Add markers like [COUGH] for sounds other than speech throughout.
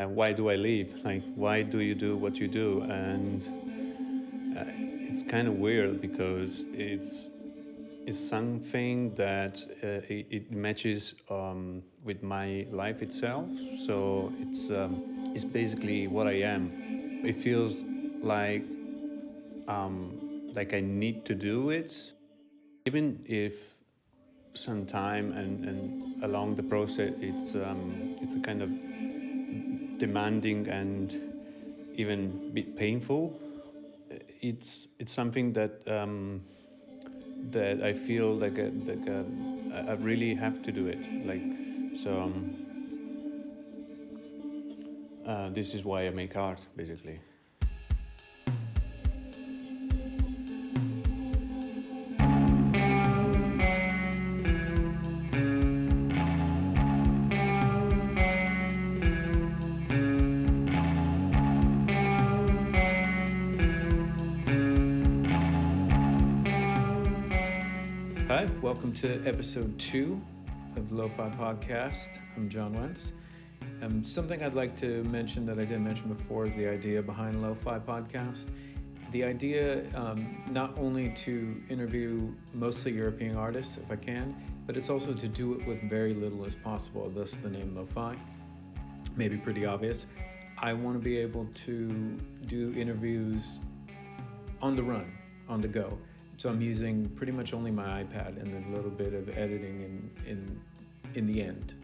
and why do I leave? Like, why do you do what you do? And uh, it's kind of weird because it's it's something that uh, it, it, matches um, with my life itself. So it's um, it's basically what I am. It feels like um, like I need to do it, even if some time and, and along the process it's um, it's a kind of demanding and even a bit painful. It's it's something that um, that I feel like a, like a, I really have to do it. Like so. Um, uh, this is why I make art, basically. Welcome to episode two of Lo-Fi Podcast. I'm John Wentz. Um, something I'd like to mention that I didn't mention before is the idea behind Lo-Fi Podcast. The idea um, not only to interview mostly European artists, if I can, but it's also to do it with very little as possible. Thus, the name Lo-Fi. Maybe pretty obvious. I want to be able to do interviews on the run, on the go. So I'm using pretty much only my iPad and then a little bit of editing in in in the end.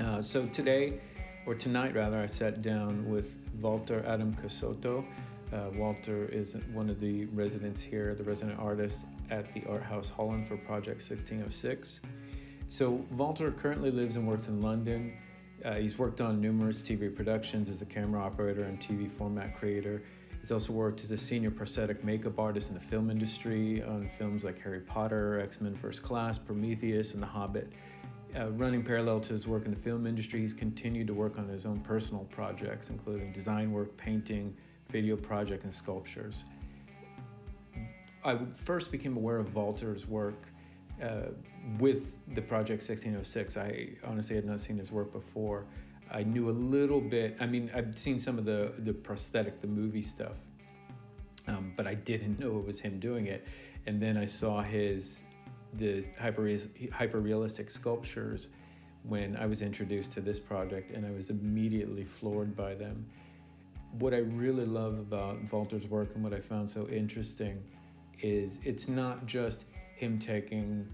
Uh, so today, or tonight rather, I sat down with Walter Adam Casotto. Uh, Walter is one of the residents here, the resident artist at the Art House Holland for Project 1606. So Walter currently lives and works in London. Uh, he's worked on numerous TV productions as a camera operator and TV format creator. He's also worked as a senior prosthetic makeup artist in the film industry on films like Harry Potter, X Men First Class, Prometheus, and The Hobbit. Uh, running parallel to his work in the film industry, he's continued to work on his own personal projects, including design work, painting, video project, and sculptures. I first became aware of Walter's work uh, with the Project 1606. I honestly had not seen his work before. I knew a little bit. I mean, I've seen some of the the prosthetic, the movie stuff, um, but I didn't know it was him doing it. And then I saw his the hyper hyper realistic sculptures when I was introduced to this project, and I was immediately floored by them. What I really love about Walter's work and what I found so interesting is it's not just him taking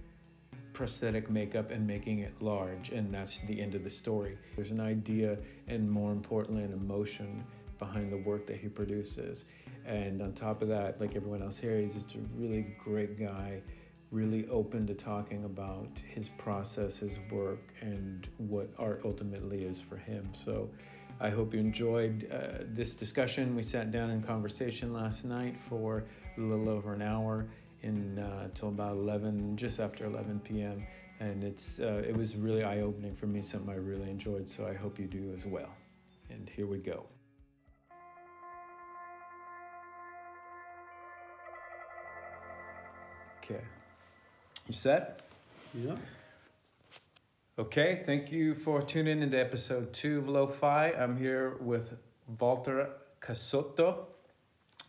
prosthetic makeup and making it large, and that's the end of the story. There's an idea, and more importantly, an emotion behind the work that he produces. And on top of that, like everyone else here, he's just a really great guy, really open to talking about his process, his work, and what art ultimately is for him. So I hope you enjoyed uh, this discussion. We sat down in conversation last night for a little over an hour in uh, till about 11, just after 11 p.m. And it's uh, it was really eye opening for me, something I really enjoyed. So I hope you do as well. And here we go. Okay, you set? Yeah. Okay, thank you for tuning into episode two of Lo-Fi. I'm here with Walter Casotto.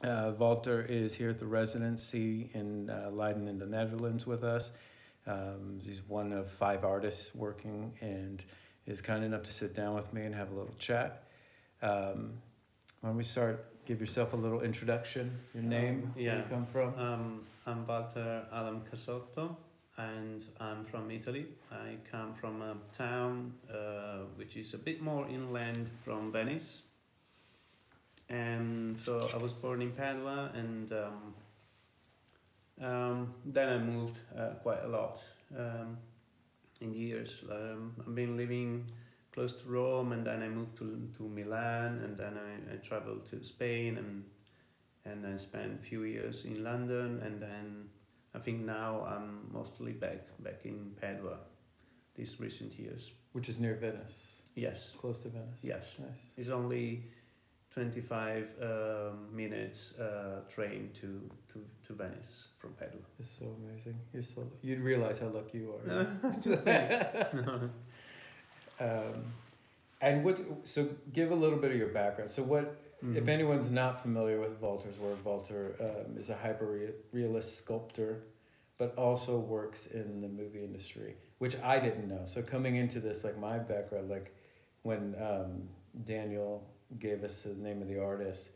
Uh, Walter is here at the residency in uh, Leiden in the Netherlands with us. Um, he's one of five artists working and is kind enough to sit down with me and have a little chat. Um, why don't we start? Give yourself a little introduction, your um, name, yeah. where you come from. Um, I'm Walter Adam Casotto and I'm from Italy. I come from a town uh, which is a bit more inland from Venice and so I was born in Padua, and um, um, then I moved uh, quite a lot um, in years. Um, I've been living close to Rome, and then I moved to to Milan, and then I, I traveled to Spain, and and I spent a few years in London, and then I think now I'm mostly back back in Padua, these recent years. Which is near Venice. Yes. Close to Venice. Yes. Nice. It's only 25 um, minutes uh, train to, to, to Venice from Padua. It's so amazing. You're so you'd realize how lucky you are. [LAUGHS] [LAUGHS] um, And what? So give a little bit of your background. So what? If Mhm. anyone's not familiar with Walter's work, Walter um, is a hyper realist sculptor, but also works in the movie industry, which I didn't know. So coming into this, like my background, like when um, Daniel gave us the name of the artist,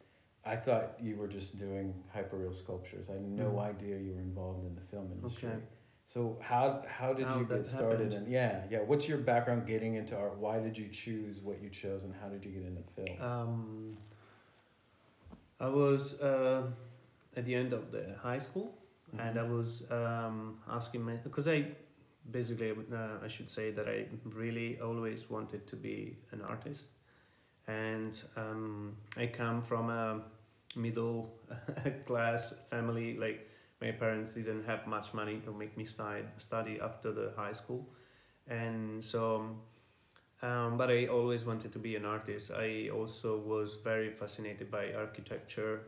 I thought you were just doing hyperreal sculptures. I had no Mhm. idea you were involved in the film industry. Okay. So how how did How you get started? happened. And yeah, yeah. What's your background getting into art? Why did you choose what you chose, and how did you get into film? Um, I was uh, at the end of the high school, and I was um, asking my because I basically uh, I should say that I really always wanted to be an artist, and um, I come from a middle [LAUGHS] class family. Like my parents didn't have much money to make me study study after the high school, and so. Um, but I always wanted to be an artist. I also was very fascinated by architecture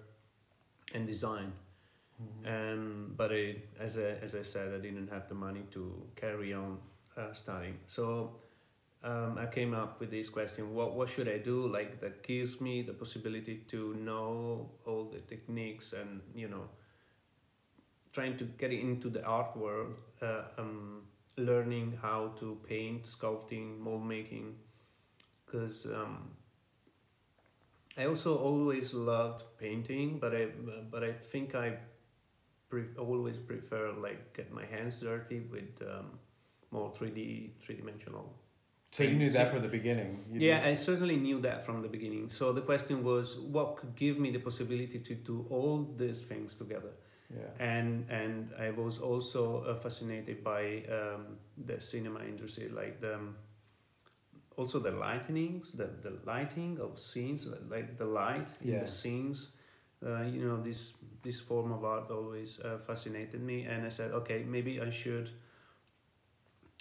and design. Mhm. Um, but I, as I, as I said, I didn't have the money to carry on uh, studying. So um, I came up with this question: What what should I do? Like that gives me the possibility to know all the techniques and you know, trying to get into the art world, uh, um, learning how to paint, sculpting, mold making, because. Um, I also always loved painting, but I but I think I pre- always prefer like get my hands dirty with um, more three D three dimensional. So you knew that So- from the beginning. You Yeah, knew- I certainly knew that from the beginning. So the question was, what could give me the possibility to do all these things together? yeah. And and I was also uh, fascinated by um, the cinema industry, like the um, also the lightnings, the the lighting of scenes, like the light in Yeah. the scenes. Uh, you know, this this form of art always uh, fascinated me, and I said, okay, maybe I should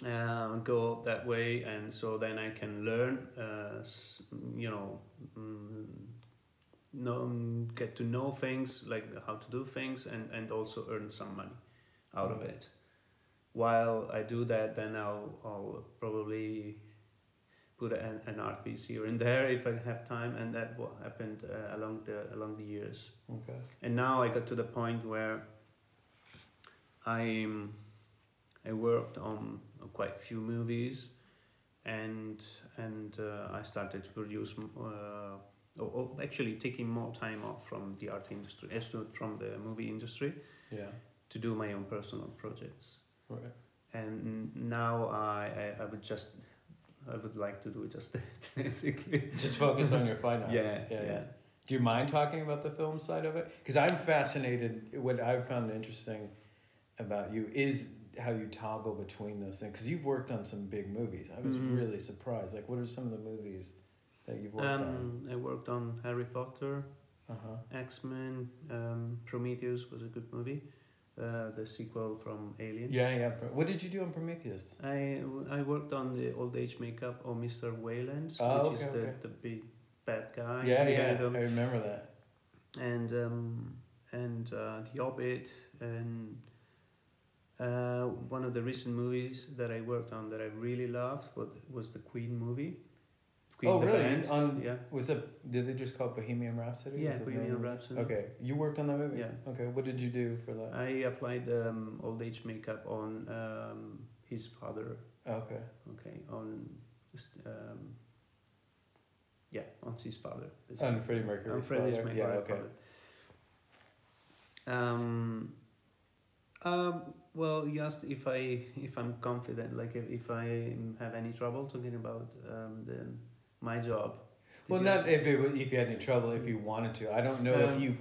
uh, go that way, and so then I can learn, uh, you know, mm, know get to know things like how to do things, and and also earn some money out of it. While I do that, then I'll I'll probably put an, an art piece here and there if I have time, and that what happened uh, along the along the years Okay. and now I got to the point where I'm I worked on quite a few movies, and and uh, I started to produce uh, or, or actually taking more time off from the art industry, as from the movie industry, Yeah. to do my own personal projects. Right. And now I, I, I would just I would like to do just that [LAUGHS] basically. Just focus on your fine [LAUGHS] art. Yeah, yeah. yeah. Do you mind talking about the film side of it? Because I'm fascinated. What I've found interesting about you is how you toggle between those things. Because you've worked on some big movies. I was Mhm. really surprised. Like, what are some of the movies that you've worked on? Um, I worked on Harry Potter. Uh huh. X Men, um, Prometheus was a good movie. Uh, the sequel from Alien. Yeah, yeah. What did you do on Prometheus? I, I worked on the old age makeup of Mr. Weyland, Oh, which is the, okay. the big bad guy. yeah, yeah. behind I remember that. And um, and uh, The Hobbit and uh, one of the recent movies that I worked on that I really loved was, was the Queen movie. Queen oh, the really? band. On yeah. was it? Did they just call it Bohemian Rhapsody? Yeah, Was it the Bohemian? Rhapsody. Okay, you worked on that movie. Yeah. Okay, what did you do for that? I applied um, old age makeup on um, his father. okay. Okay, on um, yeah, on his father. On Freddie Mercury. on Freddie Mercury. Yeah. Okay. Um, um, well, you asked if I if I'm confident, like if, if I have any trouble talking about um, the my job. Well, you not if it if you had any trouble, if you wanted to. I don't know if Um, you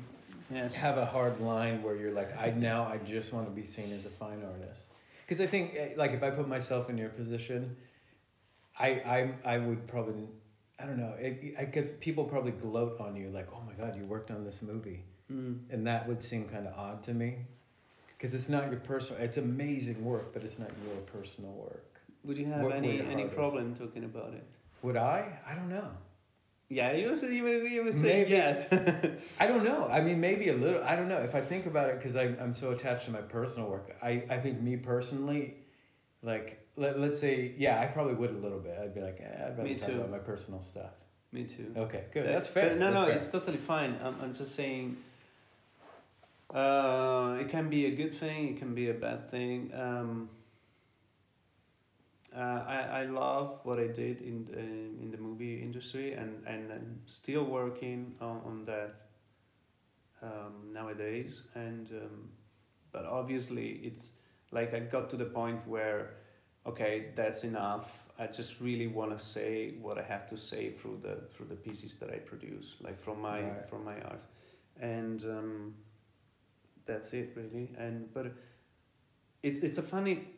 yes. have a hard line where you're like, I now I just want to be seen as a fine artist. Because I think, eh, like, if I put myself in your position, I I I would probably, I don't know. It, I could people probably gloat on you like, oh my god, you worked on this movie, Mm. and that would seem kind of odd to me, because it's not your personal. It's amazing work, but it's not your personal work. Would you have What any any problem talking about it? Would I? I don't know. Yeah, you was you were, you were saying Maybe. yes. [LAUGHS] I don't know. I mean, maybe a little. I don't know. If I think about it, because I'm, I'm so attached to my personal work, I, I think me personally, like, let, let's say yeah, I probably would a little bit. I'd be like, eh, I'd rather talk about my personal stuff. Me too. Okay, good. Uh, That's fair. No, That's no, fair. it's totally fine. I'm, I'm just saying. Uh, it can be a good thing. It can be a bad thing. Um, uh, I, I love what I did in the, in the movie industry and, and I'm still working on, on that um, nowadays and um, but obviously it's like I got to the point where okay that's enough I just really want to say what I have to say through the through the pieces that I produce like from my Right. from my art and um, that's it really and but it, it's a funny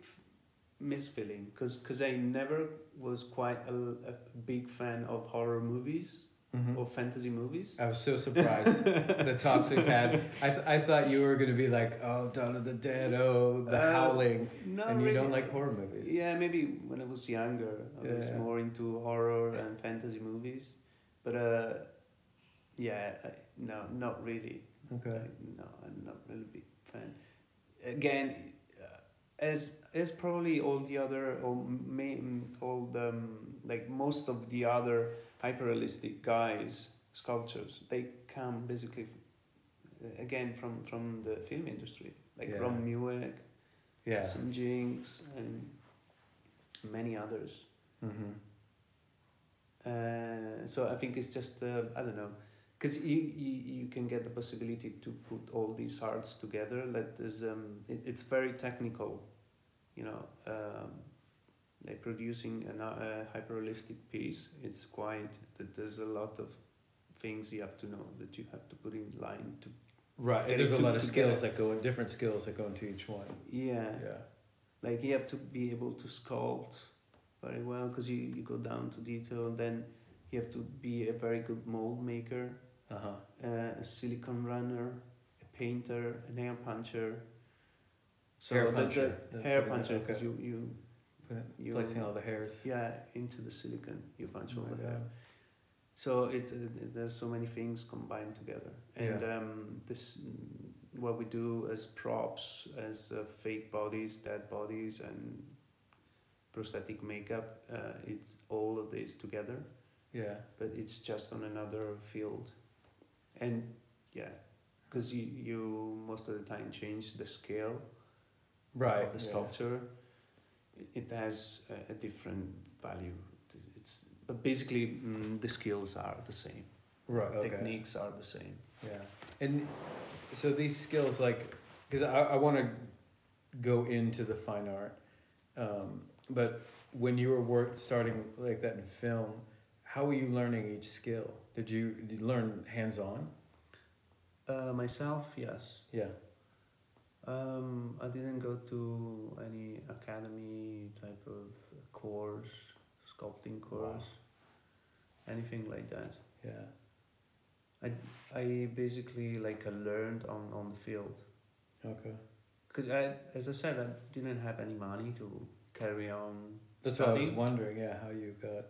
misfeeling because cause I never was quite a, a big fan of horror movies Mhm. or fantasy movies I was so surprised [LAUGHS] the talks we've had. I, th- I thought you were gonna be like, oh, Dawn of the Dead, oh, The Uh, Howling, and you really. don't like horror movies. Yeah, maybe when I was younger, I was more into horror and fantasy movies. But uh, yeah, no, not really. Okay. Like, no, I'm not really big fan. Again, uh, as as probably all the other or main all the um, like most of the other hyperrealistic guys sculptures, they come basically uh, again from from the film industry, like Yeah. Ron Mueck, Yeah. Sam Jinks, and many others. Mm-hmm. Uh, so I think it's just uh, I don't know, because you, you you can get the possibility to put all these arts together. That is um, it, it's very technical, you know. Um, like producing an, uh, a hyper realistic piece, it's quite that there's a lot of things you have to know that you have to put in line to Right. There's it a lot of skills that go, in different skills that go into each one. yeah Yeah. like you have to be able to sculpt very well because you, you go down to detail and then you have to be a very good mold maker Uh huh. uh, a silicon runner a painter a nail puncher so Hair puncher. the The- hair puncher okay. because you, you You- Placing all the hairs. yeah into the silicon you punch all Oh the hair God. so it, uh, there's so many things combined together and Yeah. um, this what we do as props as uh, fake bodies dead bodies and prosthetic makeup uh, it's all of this together Yeah. but it's just on another field and yeah because you, you most of the time change the scale Right. of the yeah. sculpture it, it has a, a different value it's but basically mm, the skills are the same Right. Okay. techniques are the same Yeah. And so these skills, like, because I, I want to go into the fine art, um, but when you were work starting like that in film, how were you learning each skill? Did you, did you learn hands on? uh, myself yes Yeah. um, I didn't go to any academy type of course sculpting course anything like that Yeah. I I basically like I learned on, on the field Okay. because I as I said I didn't have any money to carry on That's what I was wondering. Yeah, how you got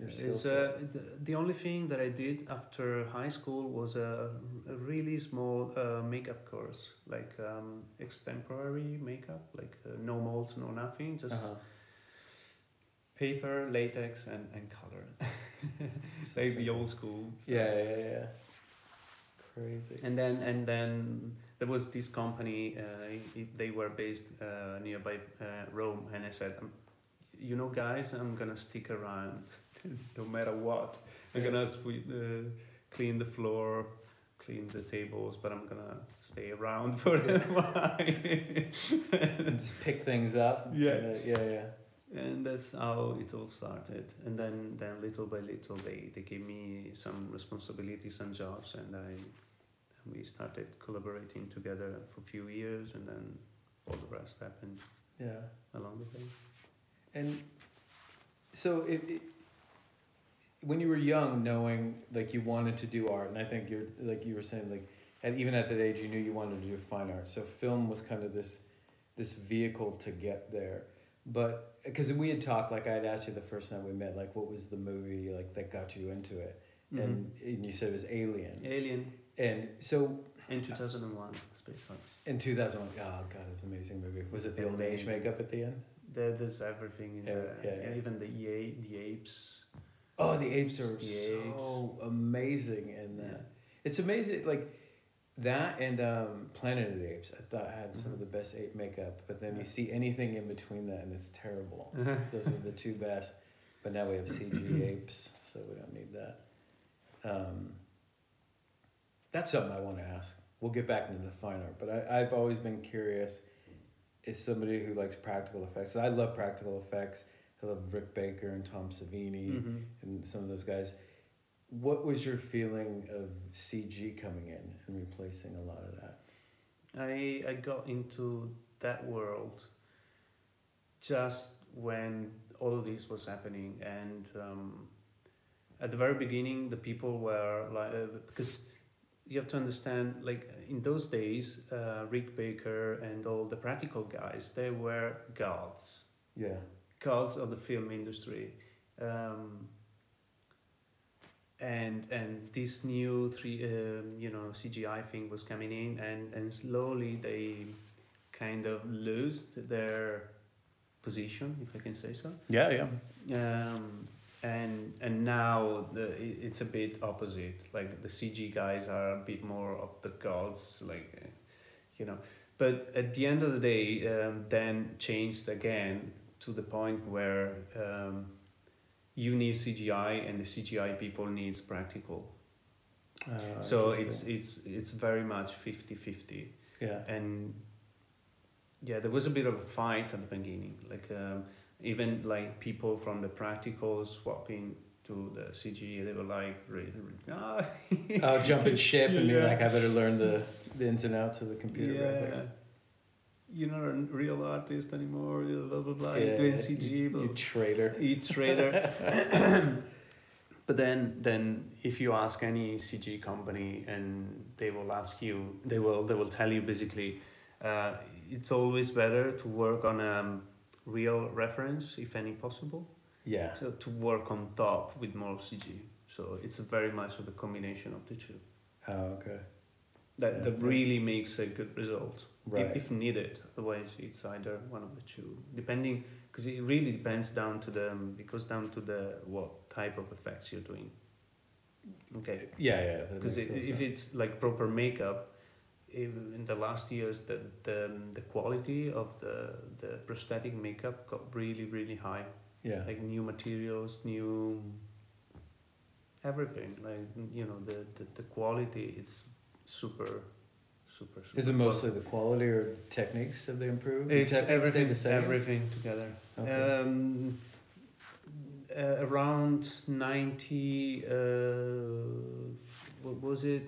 It's uh, the, the only thing that I did after high school was a, a really small uh, makeup course, like um, extemporary makeup, like uh, no molds, no nothing, just Uh-huh. paper, latex, and, and color. [LAUGHS] [LAUGHS] like the old school. stuff. Yeah, yeah, yeah. Crazy. And then and then there was this company. Uh, it, they were based uh, nearby uh, Rome, and I said, um, "You know, guys, I'm gonna stick around, [LAUGHS] no matter what. I'm Yeah. gonna sweep, uh, clean the floor, clean the tables, but I'm gonna stay around [LAUGHS] for a while." And just pick things up. Yeah. kinda- yeah, yeah. and that's how it all started. And then then little by little, they they gave me some responsibilities and jobs, and I. And we started collaborating together for a few years, and then all the rest happened Yeah. along the way. And so it, it when you were young, knowing like you wanted to do art, and I think you're like you were saying like, and even at that age, you knew you wanted to do fine art. So film was kind of this this vehicle to get there. But because we had talked, like I had asked you the first time we met, like what was the movie like that got you into it, mm-hmm. and and you said it was Alien, Alien and so in two thousand and one, Space Odyssey. in two thousand one, oh god, it was an amazing movie. Was it the old age makeup at the end? There, there's everything in Yeah, there. yeah, yeah. Even the EA, the apes. Oh, the apes are The so amazing, in that. Yeah. it's amazing. Like that and um, Planet of the Apes, I thought had some of the best ape makeup. But then you see anything in between that, and it's terrible. [LAUGHS] Those are the two best. But now we have CG [CLEARS THROAT] apes, so we don't need that. Um, that's something I want to ask. We'll get back into the fine art, but I, I've always been curious. Is somebody who likes practical effects? I love practical effects. I love Rick Baker and Tom Savini Mhm. and some of those guys. What was your feeling of CG coming in and replacing a lot of that? I I got into that world just when all of this was happening, and um, at the very beginning, the people were like uh, because you have to understand like in those days, uh, Rick Baker and all the practical guys they were gods, Yeah. Gods of the film industry. Um, and and this new three um, you know CGI thing was coming in and and slowly they kind of lost their position if I can say so Yeah, yeah. um, and and now the it's a bit opposite like the CG guys are a bit more of the gods like uh, you know but at the end of the day um, then changed again to the point where um, you need CGI and the CGI people needs practical Uh, so it's it's it's very much 50-50 yeah. and yeah there was a bit of a fight at the beginning like um, even like people from the practical swapping to the CG they were like ah. I'll jump in ship and be Yeah. like, I better learn the, the ins and outs of the computer yeah graphics. You're not a real artist anymore blah blah blah Yeah, you're doing you- CG You, blah, traitor. you trader [LAUGHS] [CLEARS THROAT] but then then if you ask any CG company and they will ask you they will they will tell you basically uh, it's always better to work on a real reference if any possible Yeah. so to work on top with more CG so it's a very much of a combination of the two Oh, okay. that, Yeah. that really makes a good result Right. if, if needed otherwise it's either one of the two depending because it really depends down to the um, because down to the what type of effects you're doing okay yeah, yeah. because makes if it's like proper makeup in in the last years the, the um, the quality of the the prosthetic makeup got really really high yeah. like new materials new everything like you know the the, the quality it's super super super Is it mostly the quality or the techniques have they improved? It's stay everything, the same? everything together. Okay. Um, uh, around 90, uh, what was it?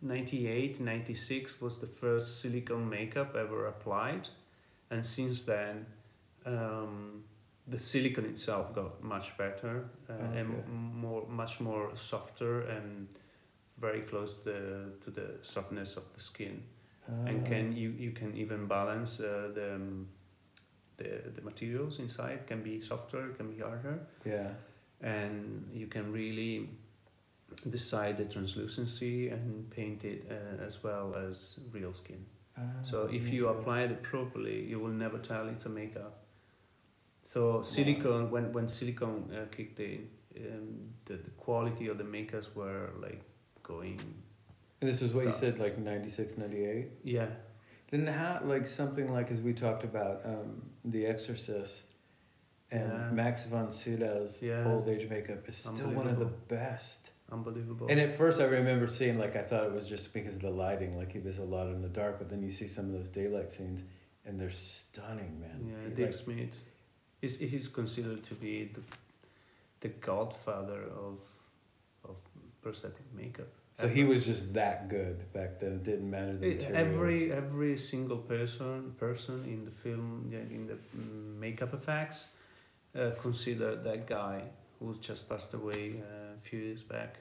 98, 96 was the first silicone makeup ever applied. And since then, um, the silicone itself got much better uh, and Okay. m- more, much more softer and very close to the, to the softness of the skin. And Ah. can you you can even balance uh, the, um, the the materials inside. Can be softer can be harder. Yeah. and you can really decide the translucency and paint it uh, as well as real skin. Ah, so if you apply it properly you will never tell it's a makeup. So silicone when when silicone uh, kicked in um, the, the quality of the makeups were like going And this is what you said, like 96, 98? yeah Then how, like something like, as we talked about, um, The Exorcist and Yeah. Max von Sydow's Yeah. old age makeup is still one of the best. unbelievable And at first, I remember seeing like I thought it was just because of the lighting, like he was a lot in the dark. But then you see some of those daylight scenes, and they're stunning, man. Yeah, Dave like- Smith is he's considered to be the the godfather of of prosthetic makeup. So he was just that good back then. It didn't matter the materials. every every single person person in the film in the makeup effects uh, considered that guy who just passed away uh, a few years back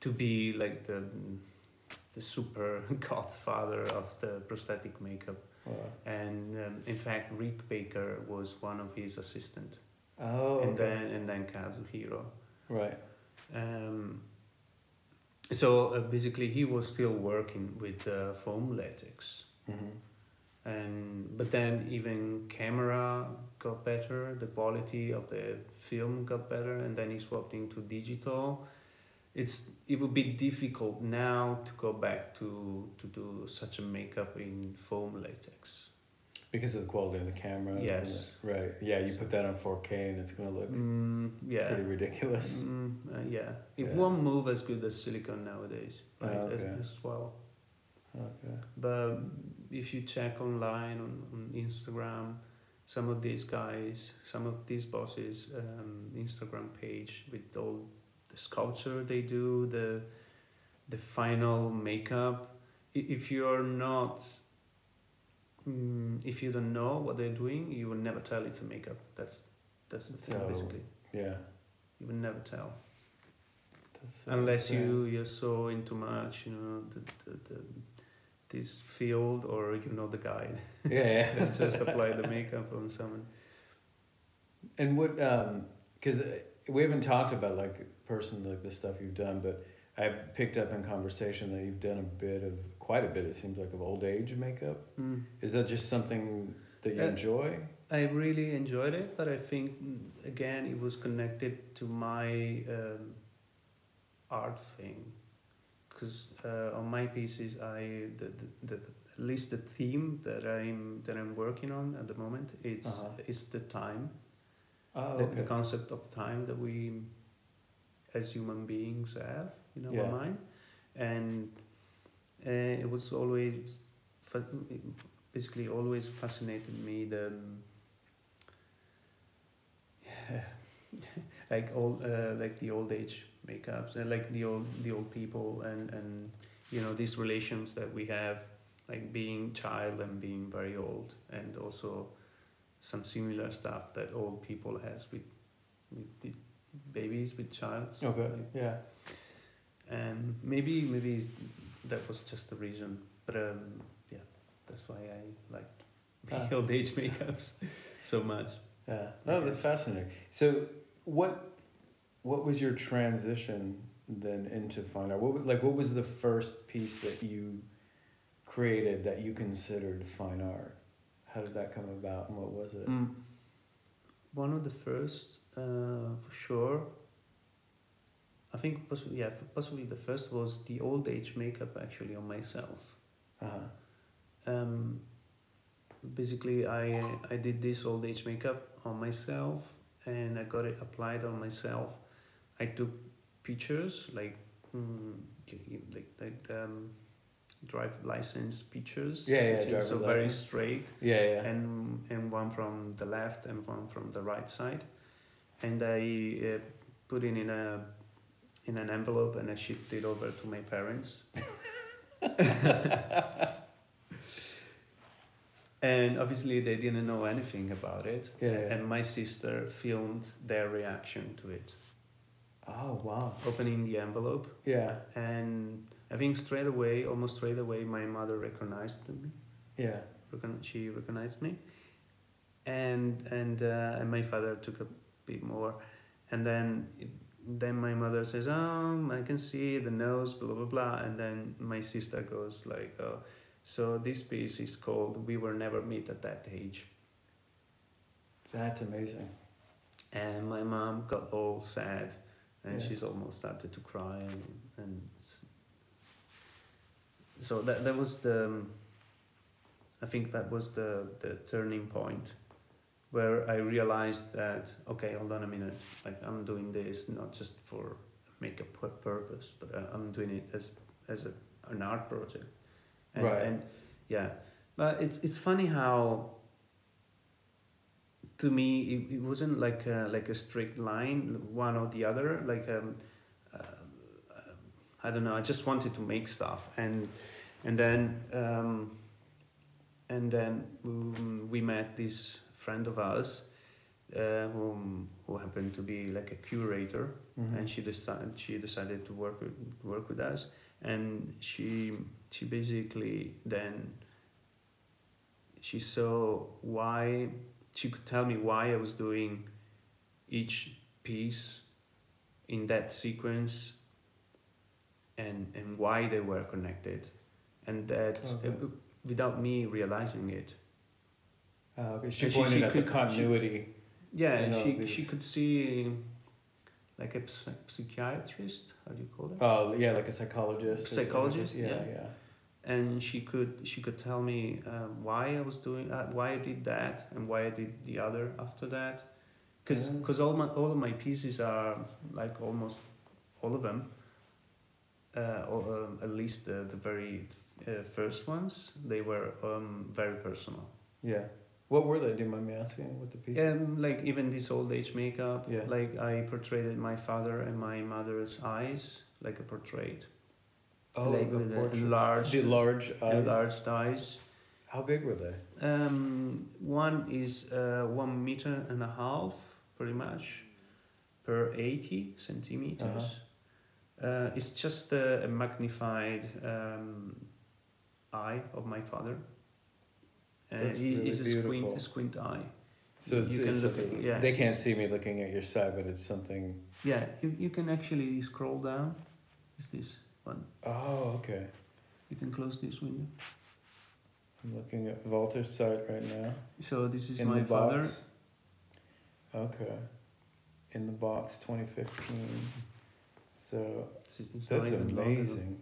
to be like the the super [LAUGHS] godfather of the prosthetic makeup Wow. and um, in fact Rick Baker was one of his assistant Oh, and okay. then and then Kazuhiro. right. Um, so uh, basically, he was still working with uh, foam latex, hmm and but then even camera got better the quality of the film got better and then he swapped into digital. It's it would be difficult now to go back to to do such a makeup in foam latex Because of the quality of the camera. Yes. right. Yeah, you put that on 4K and it's gonna look mm, yeah pretty ridiculous. Mm, uh, yeah, it Yeah. won't move as good as silicone nowadays, Ah, right? as, okay. as well. Okay. But if you check online on, on Instagram, some of these guys, some of these bosses, um, Instagram page with all the sculpture they do, the the final makeup. If you're not, mm, if you don't know what they're doing, you will never tell it's a makeup. That's that's the thing So- basically. Yeah. You will never tell. That's, uh, unless you you're so into much you know the, the, the this field or you know the guy Yeah, yeah. [LAUGHS] just apply the makeup on someone And what, um, because we haven't talked about like personally like the stuff you've done, but I've picked up in conversation that you've done a bit of quite a bit. It seems like of old age makeup. Is that just something that you Uh, enjoy? i really enjoyed it but i think mm, again it was connected to my um, art thing because uh, on my pieces i the, the, the at least the theme that i'm that i'm working on at the moment it's Uh-huh. it's the time Oh, the, okay. the concept of time that we as human beings have in our Yeah. mind and uh, it was always basically always fascinated me the um, [LAUGHS] like all uh, like the old age makeups and like the old the old people and and you know these relations that we have like being child and being very old and also some similar stuff that old people has with with, with babies with childs Okay. like, Yeah. and maybe maybe that was just the reason but um yeah that's why i like the Ah. old age [LAUGHS] makeups so much Yeah. No, that's fascinating. So, what, what was your transition then into fine art? What like what was the first piece that you created that you considered fine art? How did that come about, and what was it? Mm. One of the first, uh, for sure. I think possibly yeah, possibly the first was the old age makeup actually on myself. Uh huh. Um, basically, I I did this old age makeup on myself, and I got it applied on myself. I took pictures like mm, like like um, drive license pictures. Yeah, yeah, So very license. straight Yeah, yeah. and and one from the left and one from the right side, and I uh, put it in a in an envelope and I shipped it over to my parents. [LAUGHS] and obviously they didn't know anything about it. Yeah, yeah. And my sister filmed their reaction to it, oh wow. opening the envelope, Yeah, and I think straight away, almost straight away, my mother recognized me. yeah. she recognized me and and uh, and my father took a bit more and then it, then my mother says um i can see the nose blah blah blah and then my sister goes like oh so this piece is called we were never meet at that age That's amazing. and my mom got all sad and Yeah. she's almost started to cry and, and so that that was the I think that was the the turning point where I realized that okay hold on a minute like I'm doing this not just for makeup pu- purpose but uh, I'm doing it as as a, an art project. And, Right. and yeah. But it's it's funny how to me it, it wasn't like a, like a strict line one or the other like um, uh, I don't know I just wanted to make stuff. And and then um, and then um, we met this friend of ours uh, whom who happened to be like a curator Mhm. and she decided she decided to work with work with us and she she basically then she saw why she could tell me why I was doing each piece in that sequence and and why they were connected and that Okay. without me realizing it. Uh, okay. She And she- pointed she at could- the continuity. Yeah, You know, she these- she could see like a psychiatrist. How do you call it? Oh yeah, like a psychologist. Psychologist, Yeah, yeah. yeah. and she could she could tell me uh, why I was doing uh, why I did that and why I did the other after that, because Yeah. all my all of my pieces are like almost all of them, uh, or, um, at least the the very uh, first ones they were um, very personal. Yeah. What were they? Do you mind me asking? What the piece? Um, like even this old age makeup, Yeah. like I portrayed my father and my mother's eyes, like a portrait, oh, like the with portrait. enlarged, The large eyes. enlarged eyes. How big were they? Um, one is uh, one meter and a half, pretty much, per 80 centimeters. uh it's just a, a magnified um, eye of my father. Uh, That's he- really it's a beautiful. squint, a squint eye. So it's, You can it's look at- yeah. They can't see me looking at your side, but it's something. Yeah, you, you can actually scroll down. Is this one? Oh, okay. You can close this window. I'm looking at Walter's side right now. So this is in my the father. box. Okay. In the box, 2015. So It's- that's amazing.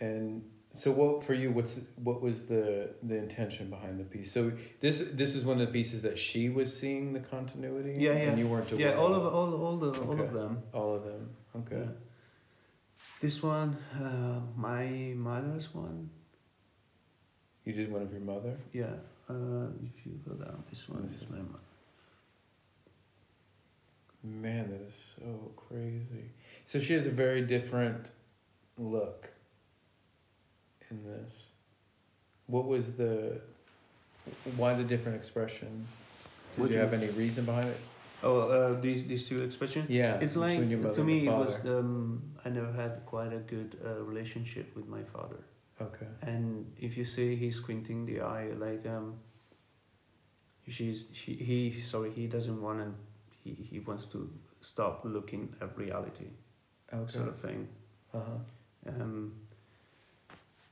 And so, what for you? What's what was the the intention behind the piece? So this this is one of the pieces that she was seeing the continuity. Yeah, yeah. And you weren't aware. Yeah, all of all all the all of them. all of them. Okay. Yeah. This one, uh, my mother's one. You did one of your mother. Yeah. Uh, if you go down, this one This is is- my mother. Man, that is so crazy. So she has a very different look in this. What was the why the different expressions? Did you do have any reason behind it? Oh, uh, these these two expressions. Yeah. It's like to me it was um, I never had quite a good uh, relationship with my father. Okay. And if you see he's squinting the eye, like um, she's she he sorry he doesn't want to he he wants to stop looking at reality Okay. sort of thing. Uh-huh. Um,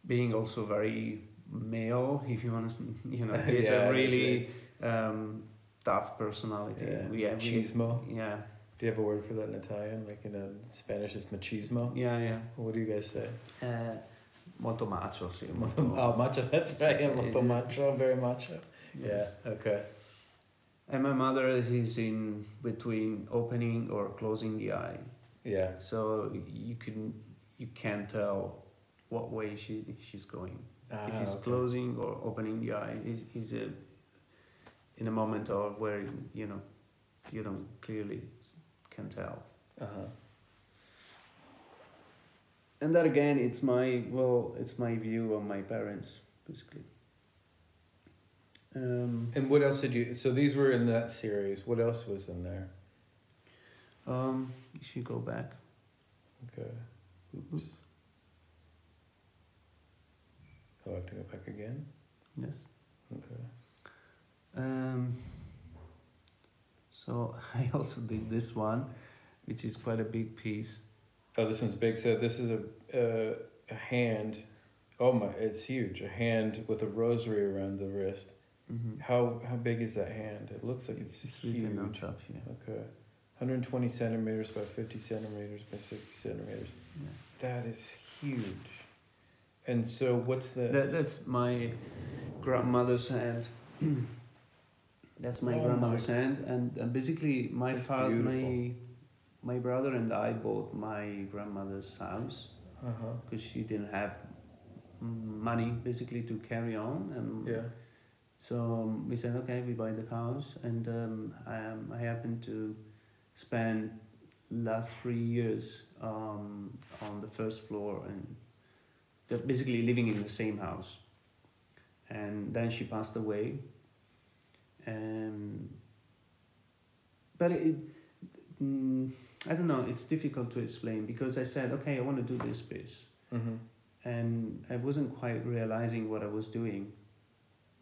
being also very male, if you want to, [LAUGHS] you know, [LAUGHS] he's Yeah, a really um, tough personality. Yeah. Really- Machismo. Yeah, Do you have a word for that in Italian? Like in uh Spanish, it's machismo. yeah, yeah. What do you guys say? Uh, molto macho, sì. [LAUGHS] Molto, oh, macho. That's right. Yeah, molto macho. Very macho. yes. Yeah. Okay. And my mother is in between opening or closing the eye, Yeah. so you can you can't tell what way she she's going. Ah, if he's okay. closing or opening the eye, he's, he's a, in a moment of where you know you don't clearly can tell. Uh-huh. And that again, it's my well, it's my view on my parents basically. Um, And what else did you? So these were in that series. What else was in there? um, if you go back, Okay. Oops. I have to go back again. yes. Okay. Um, so [LAUGHS] I also did this one, which is quite a big piece. Oh, this one's big. So this is a a, a hand. Oh my! It's huge. A hand with a rosary around the wrist. Mm-hmm. How how big is that hand? It looks like it's, It's huge. on top here. Okay. 120 centimeters by 50 centimeters by 60 centimeters. Yeah. That is huge. And so what's this? That, that's my grandmother's hand. [CLEARS THROAT] that's my Oh grandmother's my- hand, and, and basically my father, my my brother and I bought my grandmother's house uh-huh. because she didn't have money basically to carry on, and Yeah. so um, we said okay, we buy the house, and um, I, um, I happened to spend last three years um, on the first floor and they're basically living in the same house. And then she passed away. And but it, mm, I don't know. It's difficult to explain because I said, okay, I want to do this piece, Mm-hmm. and I wasn't quite realizing what I was doing.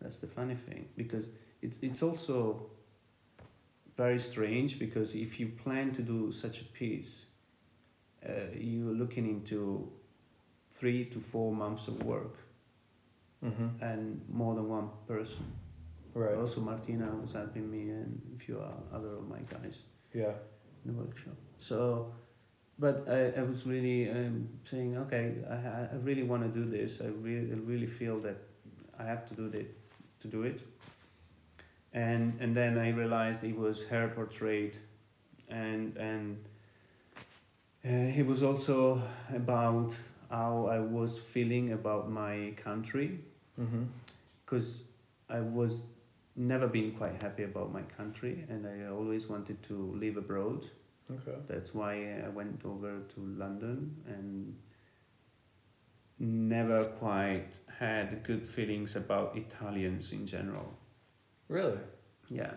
That's the funny thing because it's it's also very strange because if you plan to do such a piece, uh, you're looking into three to four months of work Mm-hmm. and more than one person. Right. Also, Martina was helping me and a few other of my guys Yeah. in the workshop. So, but I, I was really um, saying, okay, I, I really want to do this. I really, I really feel that I have to do it, to do it. And and then I realized it was her portrait, and and uh, it was also about how I was feeling about my country Mm-hmm. because I was never been quite happy about my country and I always wanted to live abroad. Okay. That's why I went over to London and never quite had good feelings about Italians in general. Really? Yeah.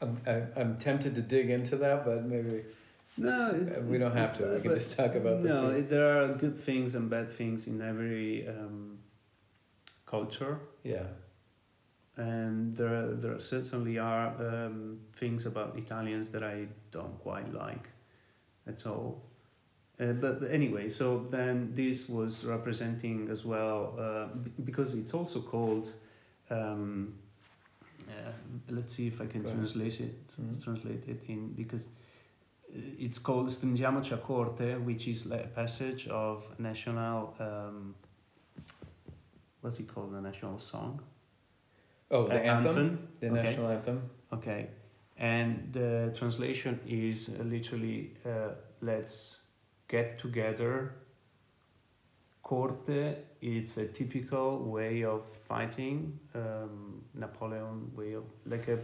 I'm, I'm tempted to dig into that, but maybe No, it's, we don't have to. We can just talk about the No, it, there are good things and bad things in every um, culture. Yeah. and there there certainly are um, things about Italians that I don't quite like at all. Uh, but, but anyway, so then this was representing as well uh, b- because it's also called. Um, uh, let's see if I can translate it. Mhm. Translate it in because it's called Stringiamoci a corte, which is like a passage of national. Um, what's it called? The national song. Oh, the Uh, anthem? The okay. national anthem? Okay, and the translation is literally uh, let's get together. Corte, it's a typical way of fighting. Um, Napoleon way of like a,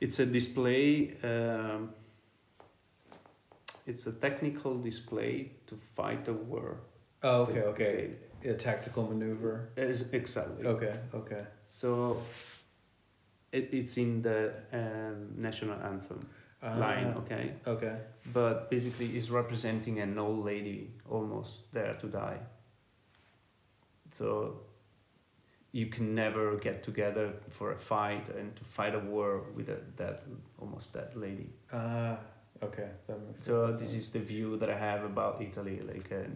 it's a display. Um, it's a technical display to fight a war. Oh, okay, okay. A tactical maneuver. As exactly. Okay, okay. So it, it's in the um, national anthem line, Ah, okay? Okay. But basically, it's representing an old lady almost there to die. So you can never get together for a fight and to fight a war with a that almost that lady. Ah, okay. So sense. this is the view that I have about Italy, like a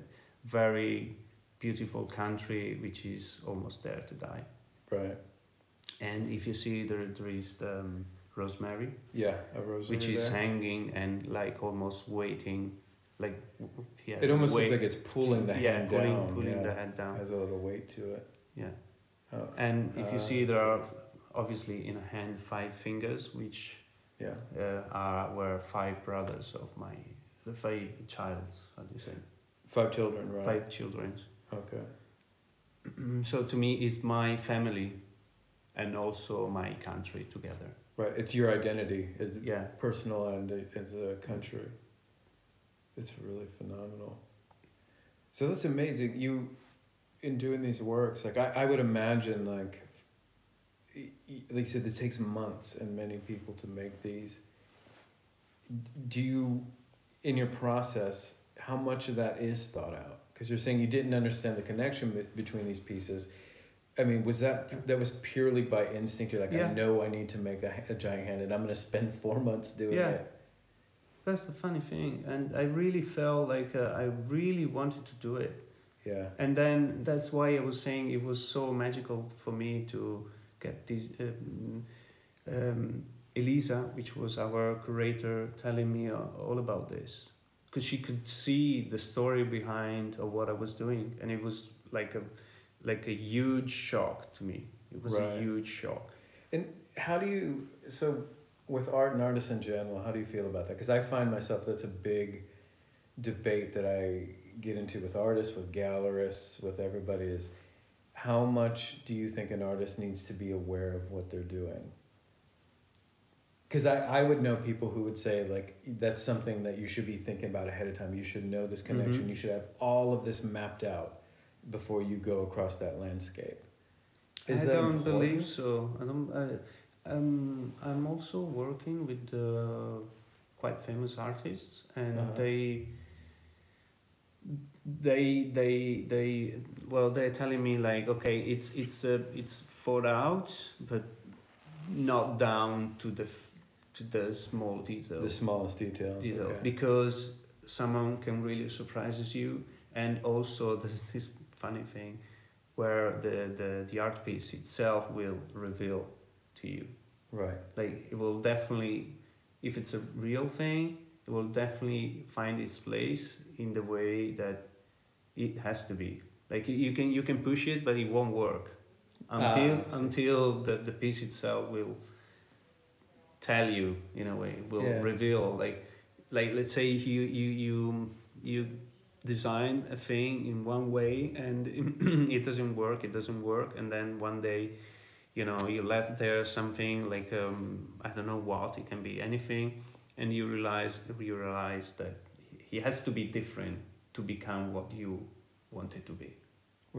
very beautiful country which is almost there to die. Right. And if you see there, there is the um, rosemary, Yeah, a rosary which is there. hanging and like almost waiting, like w- w- he has It almost looks like it's pulling the yeah, hand pulling, down. pulling yeah. the head down. Has a little weight to it. Yeah, Oh, and if you Uh, see there are obviously in a hand five fingers, which yeah. uh, are were five brothers of my the five child. How do you say? Five children, right? Five children. Okay. [CLEARS THROAT] so to me, it's my family, and also my country together. Right. It's your identity as Yeah. personal and as a country. It's really phenomenal. So that's amazing. You, in doing these works, like I, I would imagine, like, like you said, it takes months and many people to make these. Do you, in your process, how much of that is thought out? Because you're saying you didn't understand the connection between these pieces. I mean, was that that was purely by instinct? You're like, Yeah. I know I need to make a, a giant hand, and I'm gonna spend [LAUGHS] four months doing Yeah. it. That's the funny thing, and I really felt like uh, I really wanted to do it. Yeah. And then that's why I was saying it was so magical for me to get this. Um, um, Elisa, which was our curator, telling me uh, all about this, because she could see the story behind of what I was doing, and it was like a, like a huge shock to me. It was Right. a huge shock. And how do you so with art and artists in general? How do you feel about that? Because I find myself that's a big debate that I get into with artists, with gallerists, with everybody is how much do you think an artist needs to be aware of what they're doing? Because I, I would know people who would say like that's something that you should be thinking about ahead of time. You should know this connection. Mhm. You should have all of this mapped out before you go across that landscape. Is I that don't important? believe so. I don't. I, um, I'm also working with uh, quite famous artists, and Uh-huh. they. They they they well they're telling me like okay it's it's uh, it's thought out but not down to the f- to the small detail The smallest details. detail okay. because someone can really surprises you, and also there's [LAUGHS] this funny thing, where the the the art piece itself will reveal to you. Right. Like it will definitely, if it's a real thing, it will definitely find its place in the way that it has to be. Like you- can you can push it, but it won't work until Ah, until the, the piece itself will tell you in a way will Yeah. reveal like like let's say you you you you design a thing in one way and [CLEARS THROAT] it doesn't work it doesn't work and then one day you know you left there something like um, i don't know what it can be anything and you realize you realize that he has to be different to become what you want it to be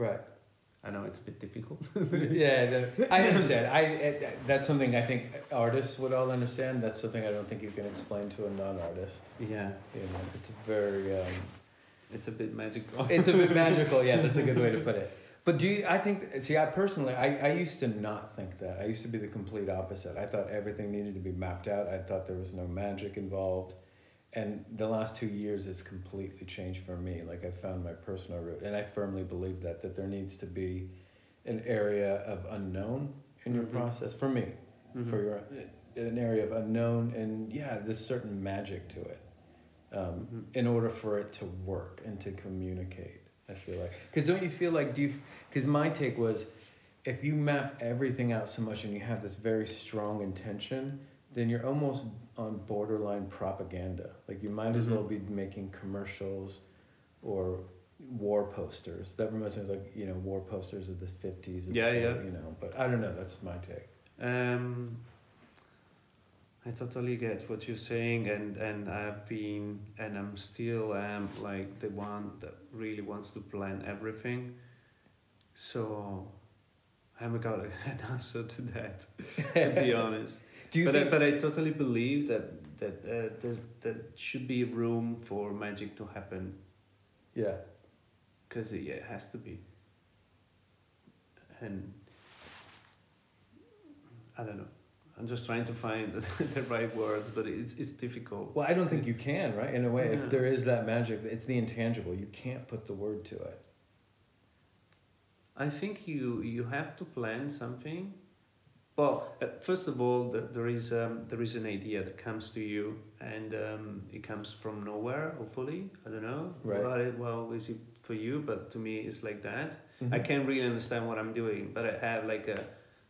Right. i know it's a bit difficult [LAUGHS] yeah, no, I understand. I it, that's something I think artists would all understand. That's something I don't think you can explain to a non-artist. yeah You know, it's very. Um, it's a bit magical it's a bit magical. Yeah, that's a good way to put it. [LAUGHS] But do you? I think. See, I personally, I, I used to not think that. I used to be the complete opposite. I thought everything needed to be mapped out. I thought there was no magic involved. And the last two years, it's completely changed for me. Like I found my personal route, and I firmly believe that that there needs to be an area of unknown in your Mhm. process for me Mhm. for your an area of unknown and yeah there's certain magic to it um, Mhm. in order for it to work and to communicate i feel like because don't you feel like do you because my take was if you map everything out so much and you have this very strong intention then you're almost on borderline propaganda like you might as well Mhm. be making commercials or war posters that reminds me of like you know war posters of the 50s Yeah, before, yeah. you know but i don't know that's my take Um, I totally get what you're saying, and and I've been, and I'm still am like the one that really wants to plan everything. So, I haven't got [LAUGHS] an answer to that, to be [LAUGHS] honest. Do you but think I, but I totally believe that that uh, there there should be room for magic to happen yeah because it, yeah, it has to be. And I don't know. I'm just trying to find [LAUGHS] the right words, but it's it's difficult. Well, I don't think you can, right? In a way, Yeah. if there is that magic, it's the intangible. You can't put the word to it. I think you you have to plan something. Well, uh, first of all, the, there is um, there is an idea that comes to you, and um, it comes from nowhere. Hopefully, I don't know. Right. Well, it, well, is it for you? But to me, it's like that. Mm-hmm. I can't really understand what I'm doing, but I have like a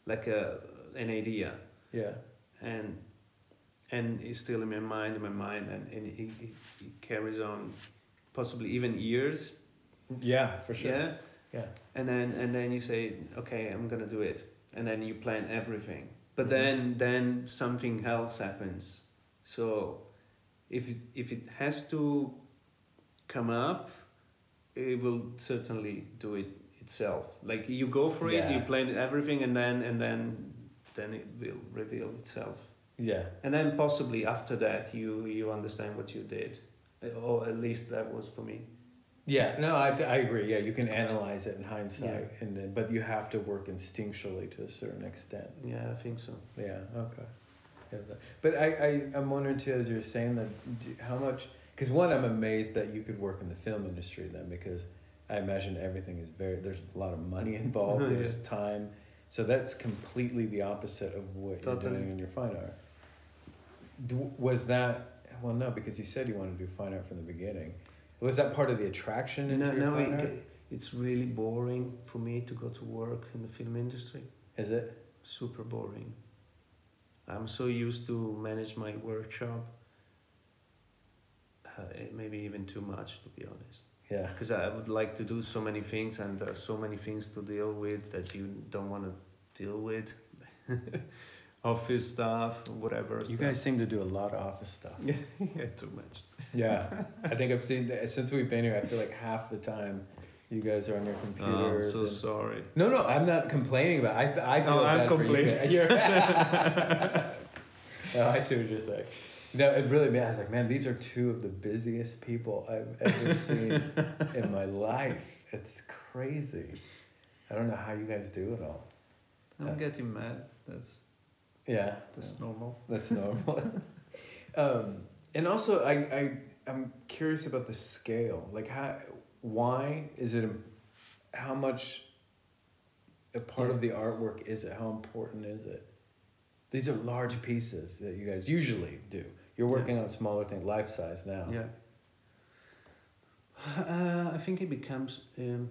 like a an idea. Yeah. and and it's still in my mind in my mind and, and it, it, it carries on possibly even years Yeah, for sure. yeah Yeah. and then and then you say okay i'm gonna do it and then you plan everything. But Mhm. then then something else happens. So if it, if it has to come up it will certainly do it itself. Like you go for it you plan everything and then and then then it will reveal itself. Yeah. and then possibly after that you you understand what you did. Or at least that was for me Yeah. No, I, I agree. Yeah, you can analyze it in hindsight, Yeah. and then but you have to work instinctually to a certain extent. yeah i think so Yeah. Okay. Yeah, But I, I I'm wondering too, as you're saying that, do, how much? Because one, I'm amazed that you could work in the film industry then, because I imagine everything is very. There's a lot of money [LAUGHS] involved. Yeah. There's time, so that's completely the opposite of what you're doing in your fine art. Do, was that well? No, because you said you wanted to do fine art from the beginning. Was that part of the attraction no, no it, it's really boring for me to go to work in the film industry. Is it? super boring. I'm so used to manage my workshop uh, maybe even too much to be honest. Yeah. because i would like to do so many things and there are so many things to deal with that you don't want to deal with [LAUGHS] office stuff whatever You stuff. guys seem to do a lot of office stuff. [LAUGHS] yeah, too much Yeah, [LAUGHS] I think I've seen that since we've been here. I feel like half the time you guys are on your oh, i'm computers. so sorry no, no, I'm not complaining about. It. I, I feel Oh, I'm bad for you complaining. guys. [LAUGHS] You're- oh, I see what you're saying. No, it really. Man, I was like, man, these are two of the busiest people I've ever seen in my life. It's crazy. I don't know how you guys do it all. i'm Yeah. getting mad that's Yeah, that's normal That's normal. [LAUGHS] um, and also, I, I I'm curious about the scale. Like how why is it how much a part of the artwork is it? How important is it? These are large pieces that you guys usually do. You're working on smaller things, life size now. Yeah. [SIGHS] Uh, I think it becomes um,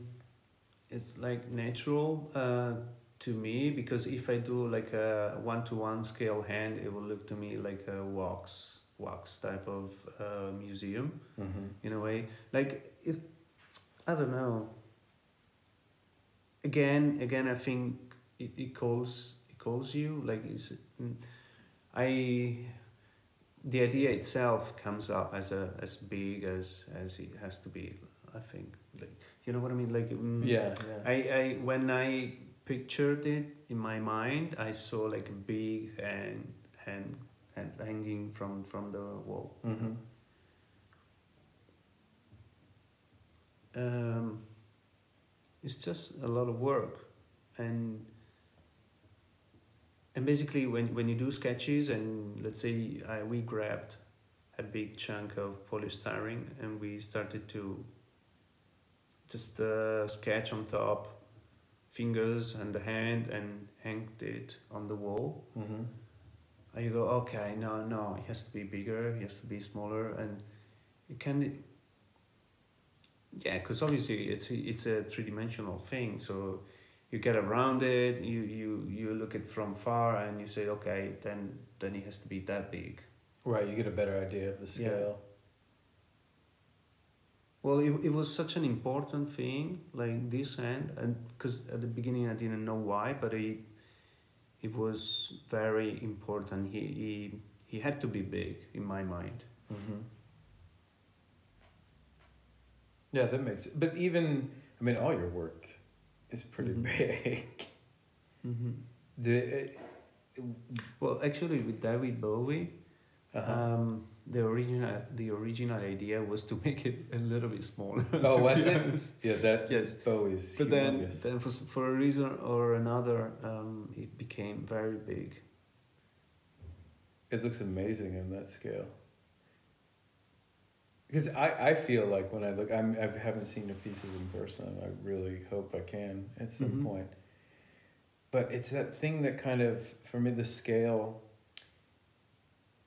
it's like natural uh, to me because if I do like a one to one scale hand, it will look to me like a wax wax type of uh, museum Mm-hmm. in a way. Like it, I don't know. Again, again, I think it, it calls it calls you like it's. mm, I the idea itself comes up as a as big as as it has to be. I think like you know what I mean. Like mm, Yeah, yeah. I I when I pictured it in my mind, I saw like a big hand hand hand hanging from from the wall. mm-hmm. um, it's just a lot of work and and basically when, when you do sketches and let's say I, we grabbed a big chunk of polystyrene and we started to just uh, sketch on top fingers and the hand and hanged it on the wall Mm-hmm. and you go okay no no it has to be bigger it has to be smaller and it can yeah because obviously it's it's a three-dimensional thing so you get around it you you you look at from far and you say okay then then it has to be that big Right, you get a better idea of the Yeah. Well it, it was such an important thing like this end, and because at the beginning i didn't know why but it it was very important he he, he had to be big in my mind Mm-hmm. Yeah, that makes it. But even, I mean, all your work is pretty Mhm. big. mm-hmm. The, Well, actually, with David Bowie, uh-huh. um, the original the original idea was to [LAUGHS] make it a little bit smaller. [LAUGHS] oh, was it? honest. Yeah, that Yes. Bowie's But then, then for, for a reason or another, um, it became very big. It looks amazing in that scale. Because I, I feel like when I look, I'm, I haven't seen the pieces in person. I really hope I can at some Mhm. point. But it's that thing that kind of, for me, the scale,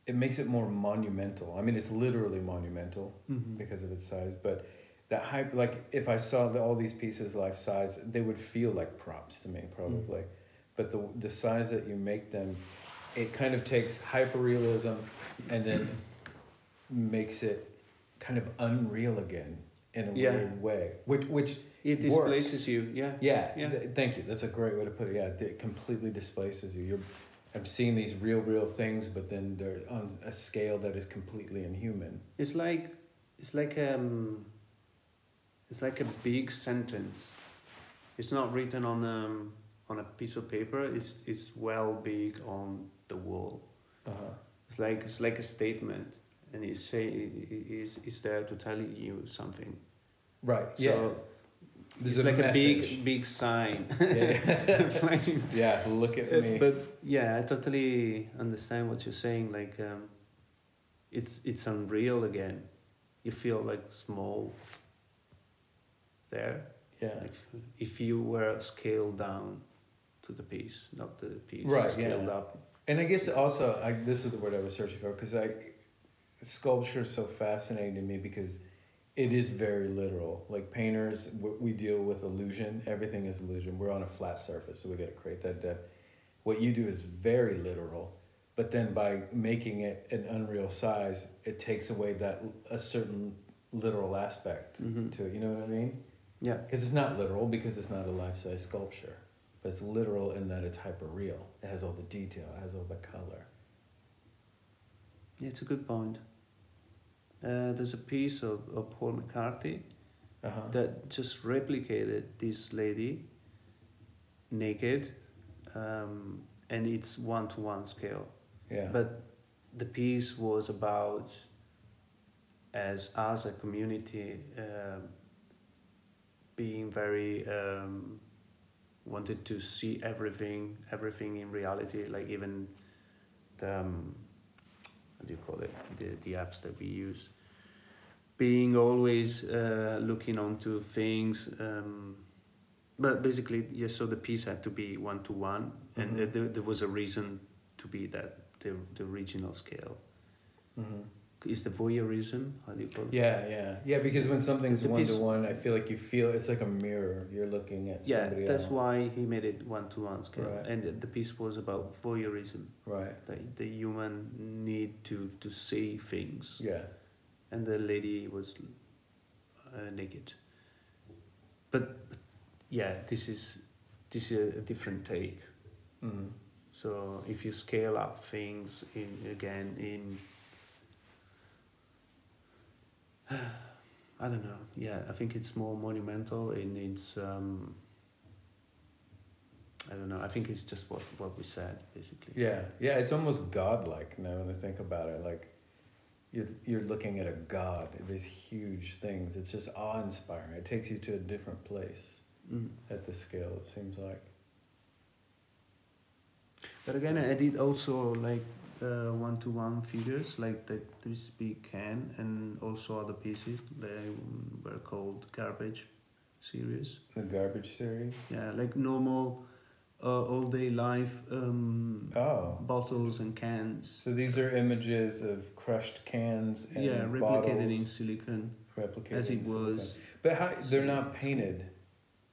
it makes it more monumental. I mean, it's literally monumental Mm-hmm. because of its size, but that hype, like if I saw the, all these pieces life size, they would feel like props to me probably. But the, the size that you make them, it kind of takes hyperrealism and then makes it kind of unreal again in a Yeah. weird way. Which, which It displaces you, yeah. yeah, Yeah. th- thank you. That's a great way to put it. Yeah, it completely displaces you. You're, I'm seeing these real, real things, but then they're on a scale that is completely inhuman. It's like it's like um, it's like a big sentence. It's not written on um on a piece of paper. It's it's well big on the wall. Uh-huh. It's like it's like a statement, and it's say it is is there to tell you something. Right. So yeah. There's it's like a message. big big sign. [LAUGHS] Yeah. [LAUGHS] Yeah. Look at me. but yeah, I totally understand what you're saying. Like, um, it's it's unreal again. You feel like small. There, yeah. like if you were scaled down to the piece, not the piece Right, scaled yeah. up. And I guess also, I, this is the word I was searching for because I, sculpture is so fascinating to me because it is very literal. Like painters, we deal with illusion. Everything is illusion. We're on a flat surface, so we got to create that depth. What you do is very literal, but then by making it an unreal size, it takes away that a certain literal aspect Mhm. to it. You know what I mean? Yeah, Because it's not literal because it's not a life size sculpture, but it's literal in that it's hyper real. It has all the detail, it has all the color. yeah, it's a good point. Uh, there's a piece of, of Paul McCarthy Uh-huh. that just replicated this lady naked, um, and it's one to one scale. yeah. But the piece was about as us a community um being very um, wanted to see everything everything in reality like even the um, what do you call it the, the apps that we use being always uh, looking onto things. Um, but basically, yeah. So the piece had to be one to one, and Mhm. uh, there, there was a reason to be that the the original scale. Mm-hmm. Is the voyeurism? How do you call it? Yeah, yeah, yeah. Because when something's one to one I feel like you feel it's like a mirror. You're looking at Yeah, somebody that's else. why he made it one to one scale, Right. and the, the piece was about voyeurism, Right. the the human need to to see things, Yeah. and the lady was uh, naked. But, but yeah, this is this is a, a different take. Mm. So if you scale up things in again in I don't know. Yeah, I think it's more monumental in its um I don't know. I think it's just what what we said basically. Yeah, yeah. It's almost godlike now when I think about it. Like, you're you're looking at a god. These huge things. It's just awe inspiring. It takes you to a different place Mm. at this scale. It seems like. But again, I did also like uh, one-to-one figures, like the this big can, and also other pieces. They were called garbage series. The garbage series. Yeah, like normal, uh, all-day life um, Oh. bottles and cans. So these are images of crushed cans and yeah, replicated bottles in silicon replicated as it silicon. was. But how they're not painted.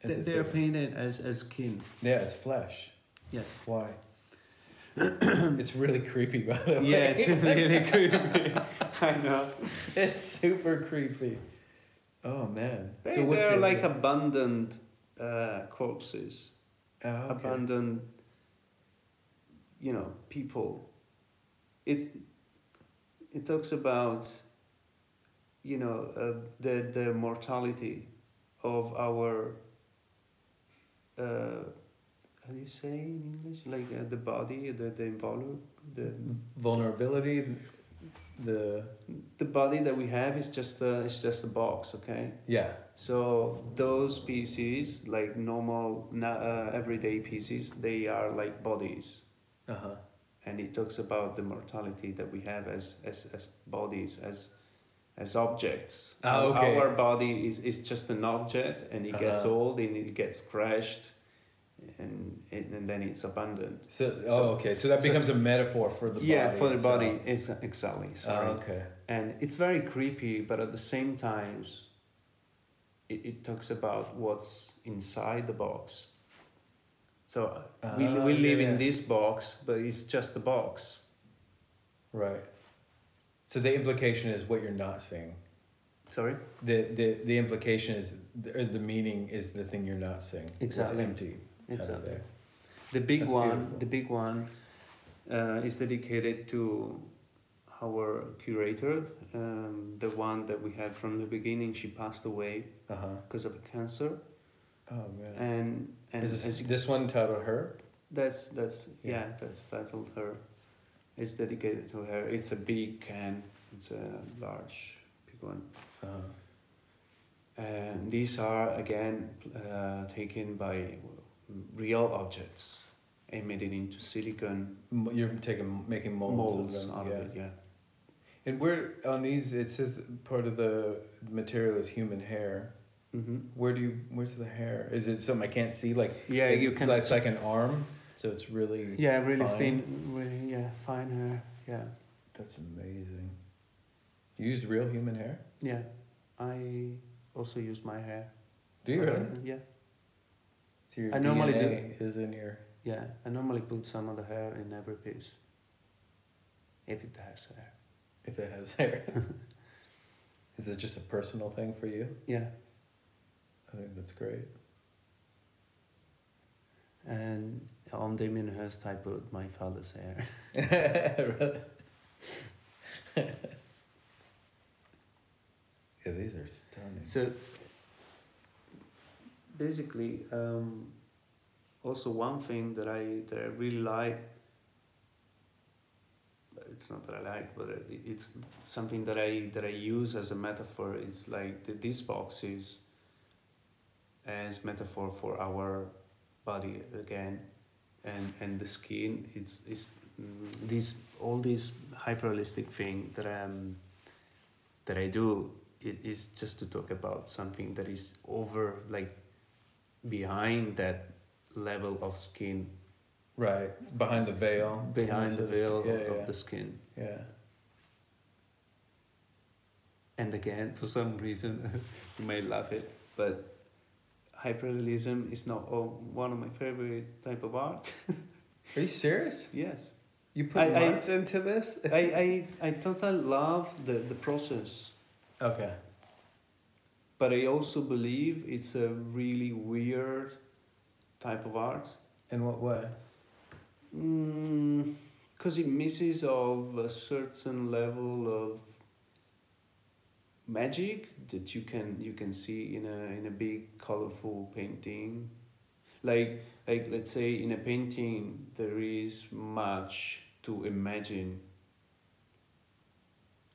as They, if they are painted as as skin. Yeah, as flesh. Yes. Why? [CLEARS THROAT] it's really creepy, by the way. Yeah, it's really [LAUGHS] creepy. I know. it's super creepy. Oh man. They, so they're the- like abandoned uh, corpses, Oh, okay. abandoned, you know, people. It it talks about, you know, uh, the the mortality of our. Uh, how do you say in English? Like uh, the body, the the involu- the vulnerability. The the body that we have is just a it's just a box, okay. yeah. So those pieces, like normal, uh, everyday pieces, they are like bodies, Uh huh. and it talks about the mortality that we have as as as bodies, as as objects. Ah, Our- okay. Our body is is just an object, and it gets Uh-huh. old, and it gets crashed, and it, and then it's abandoned. So, oh, okay. So that so- becomes a metaphor for the yeah, body. for the itself. body, it's exactly. Sorry. Oh, okay. and it's very creepy but at the same times it, it talks about what's inside the box so uh, we, Ah, we live yeah, in yeah. this box but it's just a box Right. So the implication is what you're not seeing. sorry The the the implication is or the meaning is the thing you're not seeing. Exactly. What's empty. Out exactly there. the big That's one beautiful. the big one uh, is dedicated to our curator um, the one that we had from the beginning she passed away because of cancer Oh man. and and is this, you this one titled her? That's that's Yeah. yeah. that's titled her. It's dedicated to her. It's a big can. It's a large, big one. Uh-huh. And these are again uh, taken by real objects, emitted into silicon You're taking making molds, molds of them. out yeah. of it. Yeah. And where on these it says part of the material is human hair. Mm-hmm. Where do you? Where's the hair? Is it something I can't see? Like Yeah, it- you can. It's like an arm, so it's really. yeah, really fine. thin. Really, yeah, fine hair. Yeah, That's amazing. You used real human hair? yeah. I also use my hair. Do you really? Yeah, So your I normally do. Is in your. yeah. I normally put some of the hair in every piece. If it has hair. If it has hair. [LAUGHS] is it just a personal thing for you? Yeah. I think that's great. And on Damien Hirst, I put my father's [LAUGHS] hair. [LAUGHS] Yeah, these are stunning. So basically, um, also one thing that I that I really like. It's not that I like, but it's something that I that I use as a metaphor. It's like the, these boxes as metaphor for our body again, and and the skin. It's it's mm, these all these hyperrealistic thing that um that I do it is just to talk about something that is over like behind that level of skin Right. Behind the veil. behind the veil Yeah, of yeah. the skin Yeah. and again for some reason [LAUGHS] you may love it but hyperrealism is not oh, one of my favorite type of art Are you serious? [LAUGHS] yes You put I- I- into this? I, I, I totally love the, the process Okay. But i also believe it's a really weird type of art. In what way? Mm, because it misses of a certain level of magic that you can you can see in a in a big colorful painting. Like like let's say in a painting there is much to imagine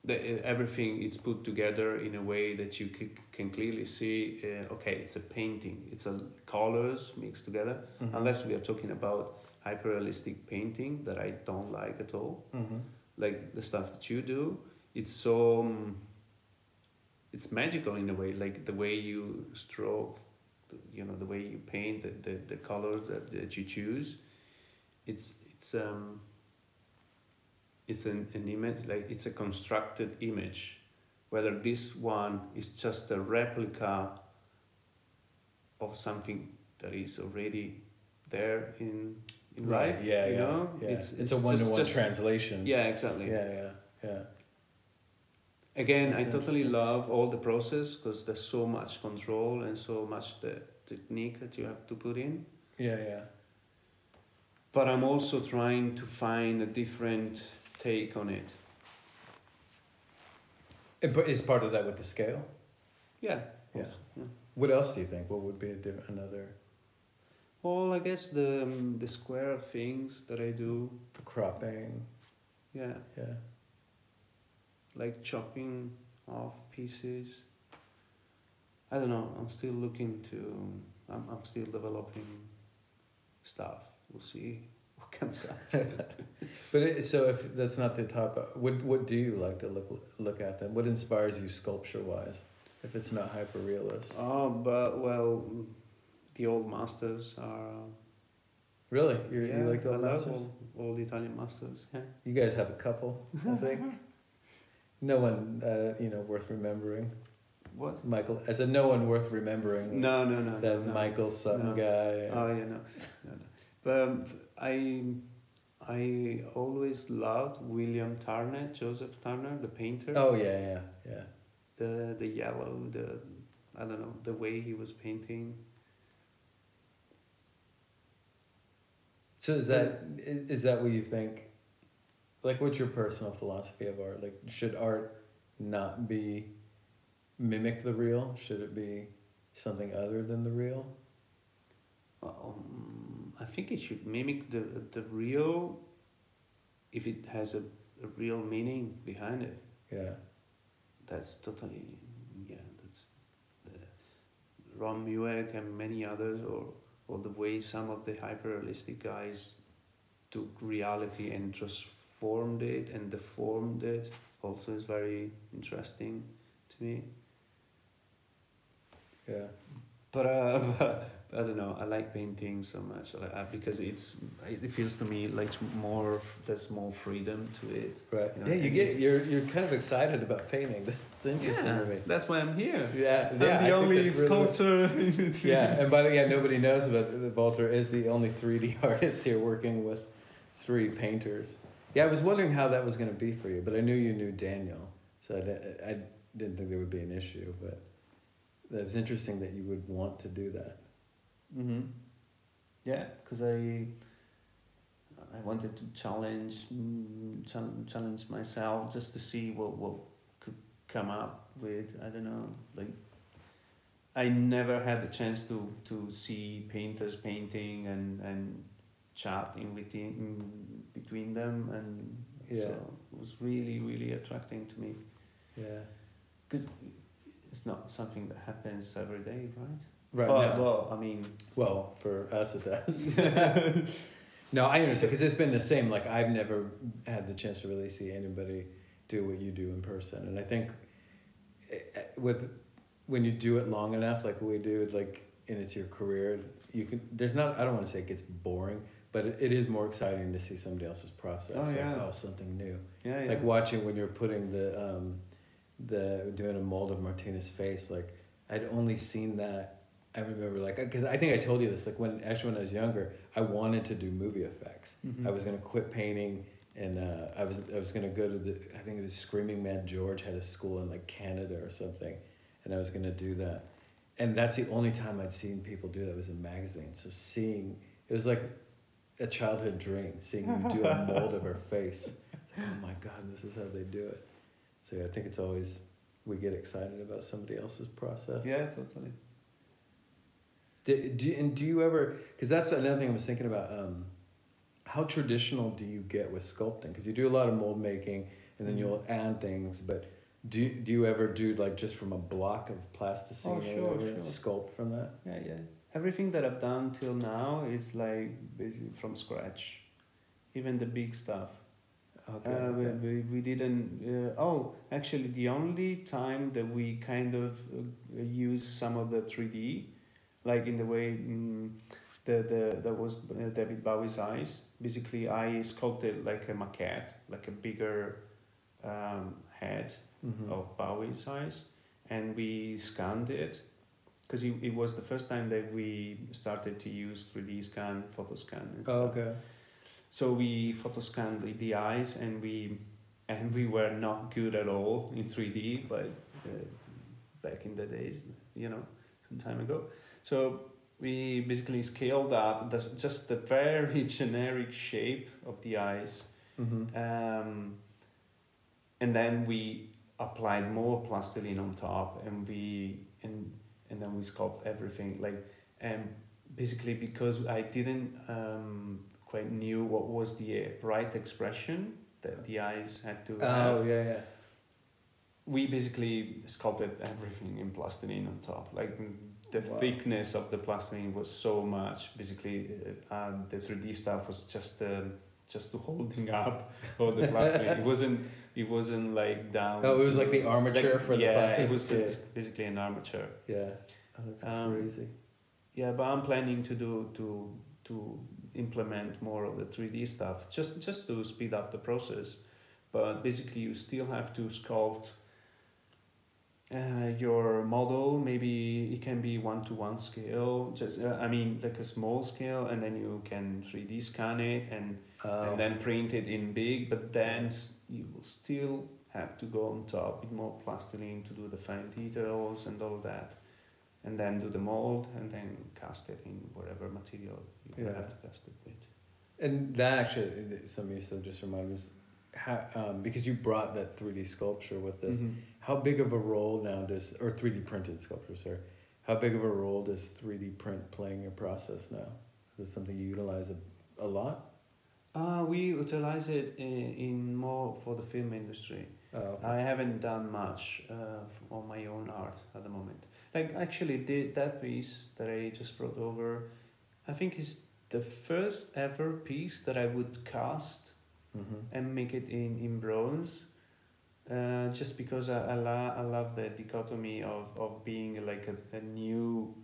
the, everything is put together in a way that you can clearly see uh, okay it's a painting it's a colors mixed together Mhm. unless we are talking about hyperrealistic painting that I don't like at all. Mm-hmm. Like the stuff that you do, it's so um, it's magical in a way. Like the way you stroke, you know, the way you paint, the the, the colors that, that you choose. It's it's um. It's an, an image like it's a constructed image, whether this one is just a replica of something that is already there in in Right. life. Yeah. you yeah. know, yeah. it's It's, a one to one translation. Yeah, exactly. Yeah. Yeah. Yeah. Again, I totally love all the process because there's so much control and so much the technique that you have to put in. Yeah. Yeah. But I'm also trying to find a different take on it. It, but is part of that with the scale? Yeah. Yeah. yeah. What else do you think? What would be a diff- another Well, I guess the um, the square things that I do. the cropping? Yeah, Yeah. like chopping off pieces. I don't know. I'm still looking to. I'm I'm still developing stuff. We'll see comes out. [LAUGHS] But it, so if that's not the top, what what do you like to look look at then? What inspires you sculpture wise? If it's not hyper realist, Oh, but well, the old masters are. really, you yeah, you like the I old love masters? all, all the Italian masters. Yeah. You guys have a couple, I think. [LAUGHS] no one, uh, you know, worth remembering. What? Michael, I said no one worth remembering. No, no, no. That no. Michael Sutton No. guy. Oh yeah, no, no, no. But um, I, I always loved William Turner, Joseph Turner, the painter. Oh yeah, yeah, yeah. The the yellow, the I don't know the way he was painting. So is that is that what you think? Like, what's your personal philosophy of art? Like, should art not be mimic the real? Should it be something other than the real? Um, I think it should mimic the the real. If it has a, a real meaning behind it, Yeah, that's totally yeah. That's uh, Ron Mueck and many others, or or the way some of the hyper-realistic guys took reality and transformed it and deformed it. Also, is very interesting to me. yeah. But uh, [LAUGHS] I don't know. I like painting so much uh, because it's it feels to me like more there's more freedom to it. Right. You know? Yeah, you and get you're you're kind of excited about painting. [LAUGHS] That's interesting to me. that's why I'm here. Yeah, I'm yeah. The think only really- sculptor in [LAUGHS] between. Yeah, and by the way, yeah, nobody knows, but Walter is the only 3D [LAUGHS] artist here working with three painters. Yeah, I was wondering how that was going to be for you, but I knew you knew Daniel, so I, I didn't think there would be an issue, but it was interesting that you would want to do that. Mm-hmm. Yeah, because I I wanted to challenge mm, challenge myself just to see what what could come up with. I don't know, like I never had the chance to to see painters painting and and chat in between in between them, and Yeah. so it was really really attracting to me. Yeah. Because it's not something that happens every day, right? Right. But, no. well, I mean. Well, for us it does. [LAUGHS] no, I understand because it's been the same. Like I've never had the chance to really see anybody do what you do in person, and I think eh, eh, with when you do it long enough, like we do, like and it's your career. You can. There's not. I don't want to say it gets boring, but it, it is more exciting to see somebody else's process. Oh, like, oh, something new. Yeah, yeah. Like watching when you're putting the um, the doing a mold of Martina's face. Like I'd only seen that. I remember like because I think I told you this like when actually when I was younger I wanted to do movie effects. Mhm. I was gonna quit painting and uh, I was I was gonna go to the I think it was Screaming Mad George had a school in like Canada or something, and I was gonna do that, and that's the only time I'd seen people do that was in magazines. So seeing it was like a childhood dream seeing them do a mold of her [LAUGHS] face. Like, oh my god, this is how they do it. So yeah, I think it's always we get excited about somebody else's process. Yeah, totally. Do, do, and do you ever, because that's another thing I was thinking about, um, how traditional do you get with sculpting? Because you do a lot of mold making and then you'll add things, but do, do you ever do like just from a block of plasticine Oh, or sure, whatever, sure. sculpt from that? Yeah, yeah. Everything that I've done till now is like basically from scratch, even the big stuff. Okay. Uh, we, we, we didn't. Uh, oh, actually, the only time that we kind of uh, use some of the three D, like in the way mm, the the that was uh, David Bowie's eyes. Basically, I sculpted like a maquette, like a bigger um, head Mhm. of Bowie's eyes, and we scanned it because it, it was the first time that we started to use three D scan, photo scan. And Oh, okay. So we photo scanned the, the eyes, and we and we were not good at all in three D, but uh, back in the days, you know, some time ago. So we basically scaled up the, just the very [LAUGHS] generic shape of the eyes, Mm-hmm. um, and then we applied more plastiline on top, and we and and then we sculpt everything like and basically because I didn't um, quite knew what was the right expression that the eyes had to have. Oh, yeah, yeah. We basically sculpted everything in plastiline on top. Like the Wow. thickness of the plastiline was so much. Basically, uh, the three D stuff was just um, just holding [LAUGHS] up all the plastiline. it wasn't. It wasn't like down. Oh, it was like the armature for the yeah, plastic. it was Yeah. uh, basically an armature. Yeah. Oh, that's Um, crazy. Yeah, but I'm planning to do to to implement more of the three D stuff just just to speed up the process. But basically, you still have to sculpt uh, your model. Maybe it can be one to one scale. Just uh, I mean, like a small scale, and then you can three D scan it and Oh. and then print it in big. But then you will still have to go on top with more plastiline to do the fine details and all that, and then do the mold and then cast it in whatever material you Yeah. have to cast it with. And that actually, something you said just reminded me, how, um, because you brought that 3D sculpture with this, Mhm. How big of a role now does, or 3D printed sculpture, sorry, how big of a role does 3D print play in your process now? Is it something you utilize a, a lot? Uh, we utilize it in, in more for the film industry. Oh, okay. I haven't done much uh, on my own art at the moment. Like actually, did that piece that I just brought over, I think is the first ever piece that I would cast Mhm. and make it in in bronze. Uh, just because I I, lo- I love the dichotomy of, of being like a, a new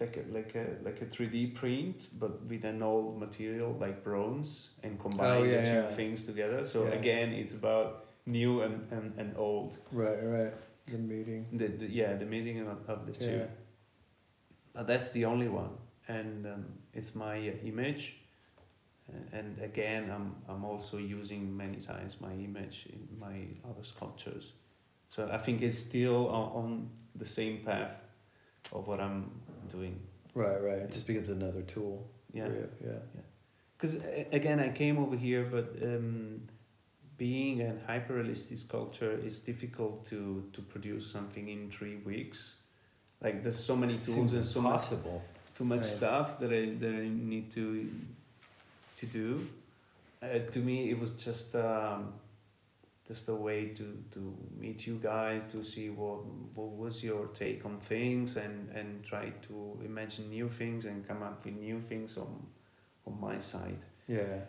like a, like a like a three D print but with an old material like bronze and combine Oh, yeah, the two yeah. things together. So Yeah. again it's about new and, and, and old. Right, right. The meeting. The, the yeah, the meeting of, of the two. But that's the only one, and um, it's my uh, image. And again, I'm I'm also using many times my image in my other sculptures, so I think it's still on, the same path of what I'm doing. Right, right. It just becomes another tool. Yeah, you, Yeah. because again, I came over here, but um, being a hyper realistic sculpture is difficult to to produce something in three weeks. Like there's so many tools and so much impossible. too much Right. stuff that I that I need to to do. Uh, to me, it was just um, just a way to, to meet you guys to see what what was your take on things and, and try to imagine new things and come up with new things on on my side. Yeah.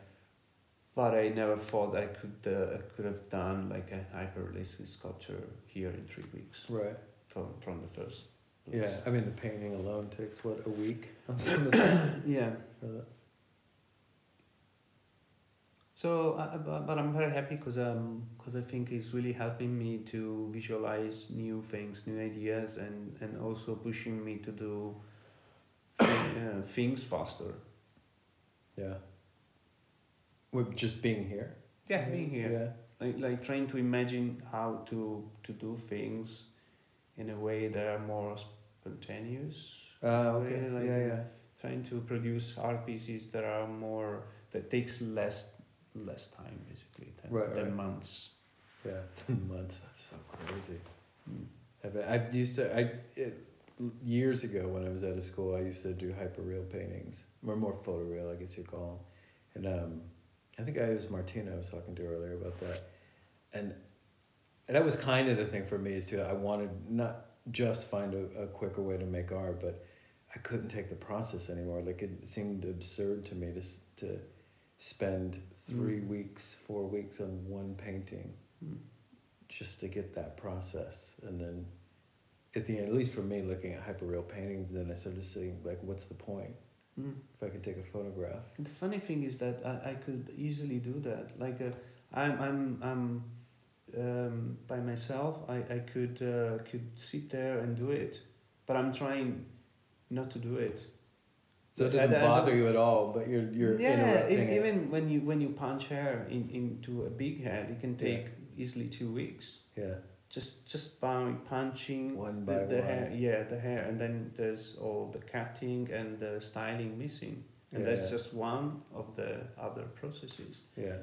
but I never thought I could uh, could have done like a hyperrealistic sculpture here in three weeks Right. from from the first. place. Yeah. I mean, the painting alone takes what a week on some of. Yeah. Uh, So, uh, but, but I'm very happy because um, cause I think it's really helping me to visualize new things, new ideas, and, and also pushing me to do uh, things faster. yeah. With just being here. Yeah, being here. Yeah. Like, like trying to imagine how to, to do things in a way that are more spontaneous. Ah, okay. Like- yeah, yeah. Trying to produce art pieces that are more, that takes less less time basically than, Right, than right. months. Yeah. [LAUGHS] Months. That's so crazy. Mm. I I used to I it, years ago when I was out of school I used to do hyperreal paintings or more photoreal I guess you call them, and um, I think I was Martina I was talking to earlier about that, and and that was kind of the thing for me is too I wanted not just find a, a quicker way to make art but I couldn't take the process anymore like it seemed absurd to me to to spend three Mm. weeks four weeks on one painting Mm. just to get that process and then at the end at least for me looking at hyperreal paintings then i started seeing like what's the point Mm. if i could take a photograph The funny thing is that I, I could easily do that. Like uh, I'm I'm I'm um, by myself. I I could uh, could sit there and do it, but I'm trying not to do it. So it doesn't bother you at all but you're you're yeah, interrupting it. even when you when you punch hair in, into a big head, it can take easily two weeks. yeah Just just by punching One by the one. hair, yeah, the hair, and then there's all the cutting and the styling missing, and that's Yeah. just one of the other processes. yeah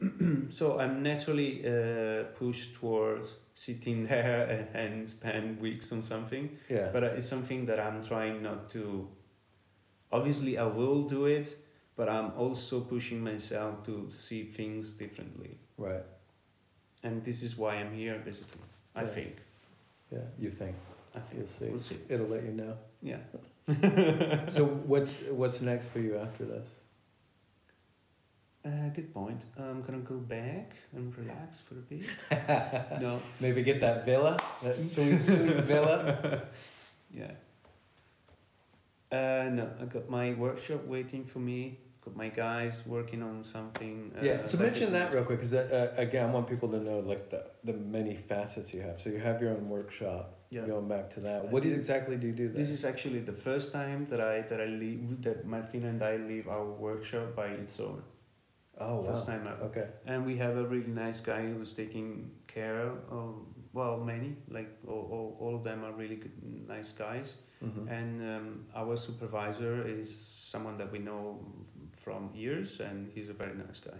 [CLEARS THROAT] so I'm naturally uh, pushed towards sitting there and, [LAUGHS] and spend weeks on something, yeah but uh, it's something that I'm trying not to. Obviously, I will do it, but I'm also pushing myself to see things differently, right and this is why I'm here, basically. I think. yeah you think I think you'll see we'll see. it'll let you know Yeah. [LAUGHS] so [LAUGHS] what's what's next for you after this Uh, good point. I'm gonna go back and relax for a bit. [LAUGHS] no. maybe get that villa that sweet sweet villa Yeah. Uh, no, I got my workshop waiting for me. Got my guys working on something. Uh, Yeah, so mention that real quick, because uh, again, I want people to know like the the many facets you have. So you have your own workshop. Yeah. Going back to that, Uh, what exactly do you do there? This is actually the first time that I that I leave that Martina and I leave our workshop by its own. oh wow. First time ever. Okay. And we have a really nice guy who's taking care of well many like all, all, all of them are really good nice guys. Mhm. And um, our supervisor is someone that we know from years, and he's a very nice guy.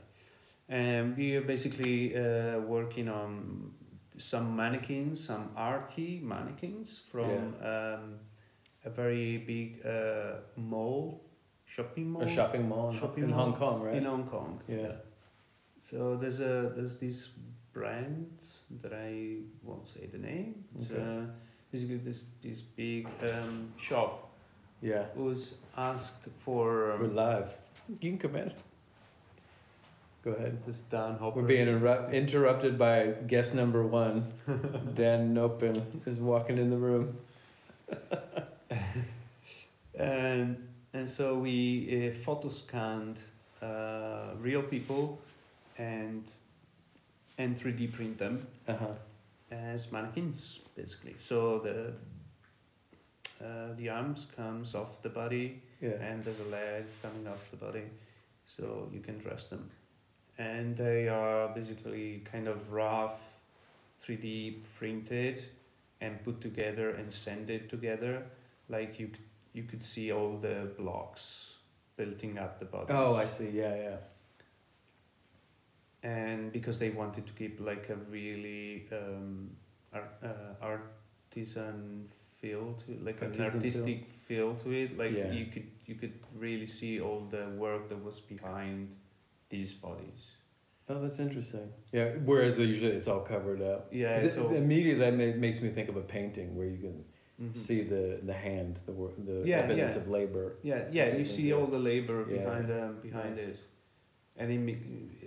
And we are basically uh, working on some mannequins, some arty mannequins from um, a very big uh, mall, shopping mall A shopping mall in, Shopping in mall Hong Kong, right? in Hong Kong. Yeah. So there's a there's this brand that I won't say the name. Okay. uh, basically this this big um, shop yeah. was asked for We're um, live. You can come in. Go ahead. this Dan Hopper. We're being interrupt- interrupted by guest number one. [LAUGHS] Dan Nopin is walking in the room. [LAUGHS] and and so we uh, photo scanned uh, real people and and 3D print them Uh huh. as mannequins basically. So the uh, the arms comes off the body Yeah. and there's a leg coming off the body, so you can dress them, and they are basically kind of rough, three D printed, and put together and sanded together, like you you could see all the blocks building up the body. Oh, I see. Yeah, yeah. And because they wanted to keep like a really um, art, uh, artisan feel to it, like Artisan an artistic feel to it like Yeah. you could you could really see all the work that was behind these bodies Oh, that's interesting. Yeah. Whereas usually it's all covered up. yeah it- so immediately that ma- makes me think of a painting where you can mhm. see the the hand, the wor- the Yeah, evidence yeah. of labor. yeah yeah you see all the labor behind um, behind Nice. it and it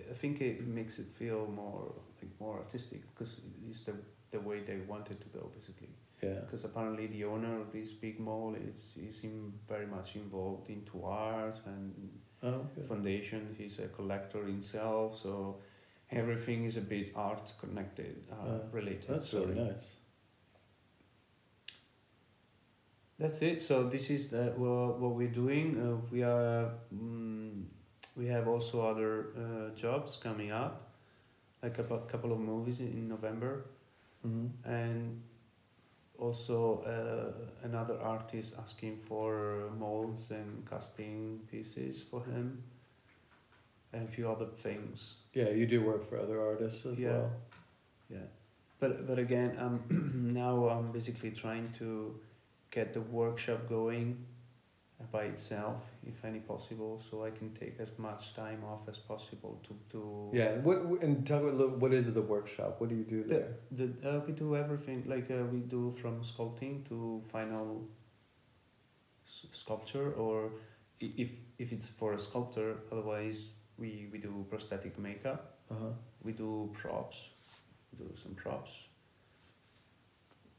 I think it, makes it feel more like more artistic because it's the the way they want it to go basically. Yeah. Because apparently the owner of this big mall is is in very much involved into art and Oh, good. foundation. He's a collector himself, so everything is a bit art connected, uh, Uh, related. That's sorry. really nice. That's it. So this is the, what, what we're doing. Uh, we are mm, we have also other uh, jobs coming up, like a couple of movies in, November, Mm-hmm. and also uh, another artist asking for molds and casting pieces for him, and a few other things. Yeah, you do work for other artists as Yeah. well. Yeah, but but again, um, [CLEARS THROAT] now I'm basically trying to get the workshop going by itself, if any possible, so I can take as much time off as possible to to. Yeah. What and talk about. What is the workshop? What do you do there? the uh, we do everything like uh, we do from sculpting to final s- sculpture, or if if it's for a sculptor, otherwise we we do prosthetic makeup. Uh huh. We do props, we do some props.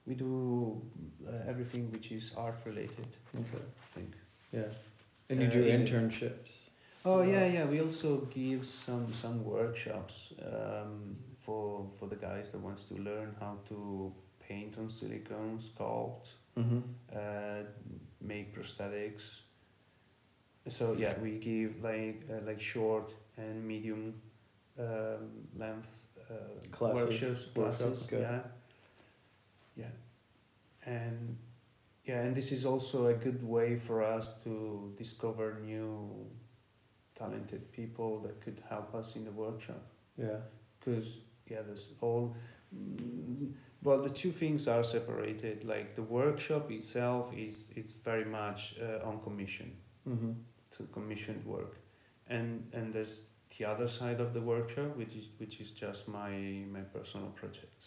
We do uh, everything which is art related, Okay. I think. Yeah. And you Uh, do in- internships. Oh yeah, yeah. We also give some some workshops um, for for the guys that wants to learn how to paint on silicone, sculpt, Mm-hmm. uh, make prosthetics. So yeah, we give like uh, like short and medium um, length uh, Classes, workshops, workshops, classes. okay. Yeah, yeah, and yeah, and this is also a good way for us to discover new talented people that could help us in the workshop Yeah. because yeah there's all mm, well the two things are separated like the workshop itself is it's very much uh, on commission Mm-hmm. to commissioned work and and there's the other side of the workshop which is which is just my my personal projects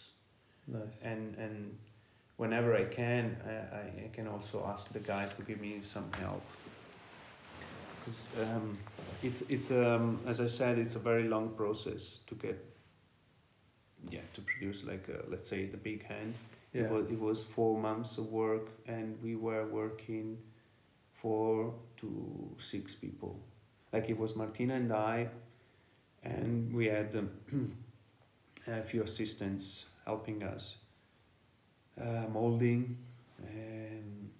Nice. and and whenever I can I, I, can also ask the guys to give me some help. Because um, it's it's um, as I said it's a very long process to get yeah to produce like a, let's say the big hand. Yeah. it was it was four months of work and we were working four to six people. Like it was Martina and I and we had um, [CLEARS THROAT] a few assistants helping us uh, molding and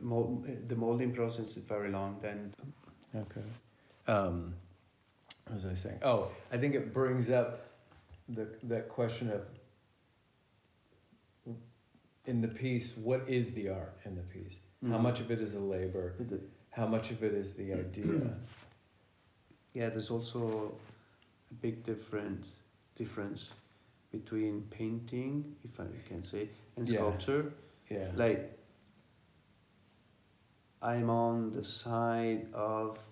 mold, the molding process is very long then Okay. Um, what was I saying? Oh, I think it brings up the that question of in the piece, what is the art in the piece? How Mhm. much of it is a labor? But the- How much of it is the idea? [CLEARS THROAT] yeah there's also a big different difference between painting if I can say and Yeah. sculpture yeah. like I'm on the side of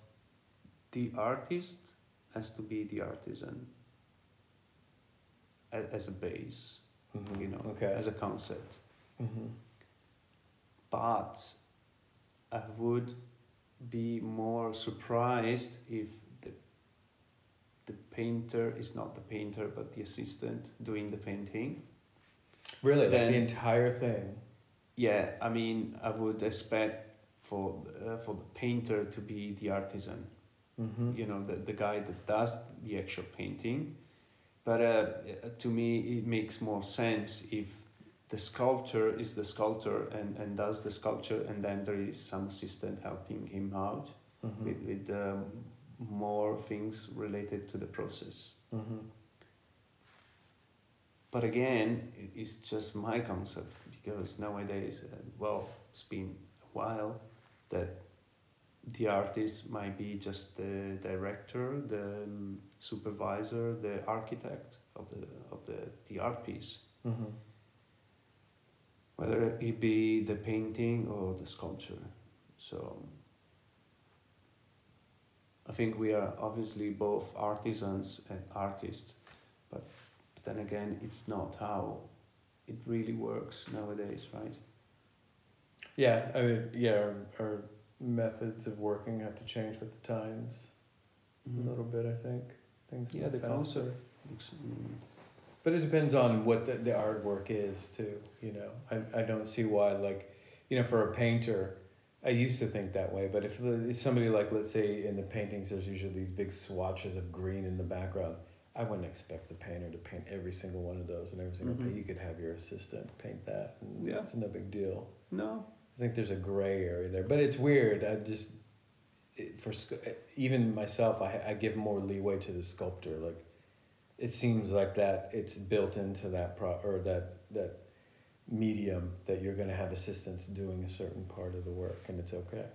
the artist has to be the artisan a- as a base, Mhm. you know, Okay. as a concept. hmm But I would be more surprised if painter is not the painter but the assistant doing the painting. Really, like the entire thing. Yeah, I mean, I would expect for uh, for the painter to be the artisan. Mm-hmm. you know the, the guy that does the actual painting but uh, to me it makes more sense if the sculptor is the sculptor and, and does the sculpture and then there is some assistant helping him out Mm-hmm. with, with um, more things related to the process Mm-hmm. but again it's just my concept because nowadays uh, well it's been a while that the artist might be just the director the um, supervisor the architect of the of the, the art piece Mm-hmm. whether it be the painting or the sculpture so I think we are obviously both artisans and artists, but then again, it's not how it really works nowadays, right? Yeah, I mean, yeah, our, our methods of working have to change with the times. Mhm. a little bit. I think things. Yeah, the faster. concept. Mm, But it depends on what the, the artwork is too. You know, I I don't see why like, you know, for a painter, I used to think that way. But if somebody like let's say in the paintings, there's usually these big swatches of green in the background. I wouldn't expect the painter to paint every single one of those and every single. Mhm. paint. You could have your assistant paint that. And Yeah. it's no big deal. No. I think there's a gray area there, but it's weird. I just it, for even myself, I I give more leeway to the sculptor. Like, it seems like that it's built into that pro or that that medium that you're gonna have assistants doing a certain part of the work, and it's okay.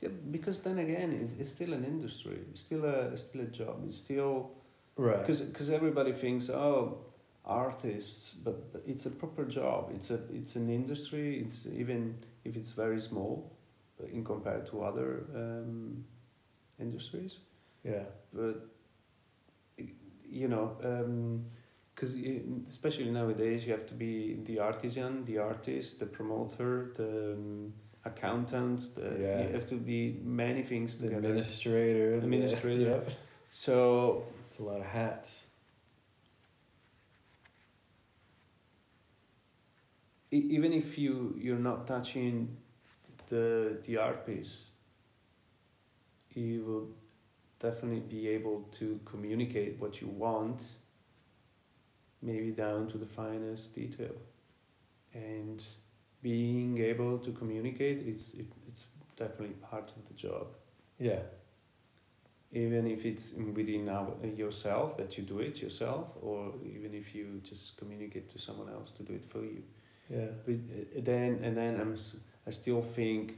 Yeah, because then again, it's, it's still an industry. It's still a it's still a job. It's still Right. because because everybody thinks oh artists, but, but it's a proper job. It's a it's an industry. It's even if it's very small, in compared to other um, industries. Yeah. but you know because especially nowadays you have to be the artisan the artist the promoter the um, accountant the, Yeah. you have to be many things The together. administrator. Administrator. Yep. so It's a lot of hats. even if you you're not touching the the art piece you will definitely be able to communicate what you want maybe down to the finest detail and being able to communicate it's it, it's definitely part of the job Yeah. even if it's within our, yourself that you do it yourself or even if you just communicate to someone else to do it for you Yeah. but uh, then and then I'm I still think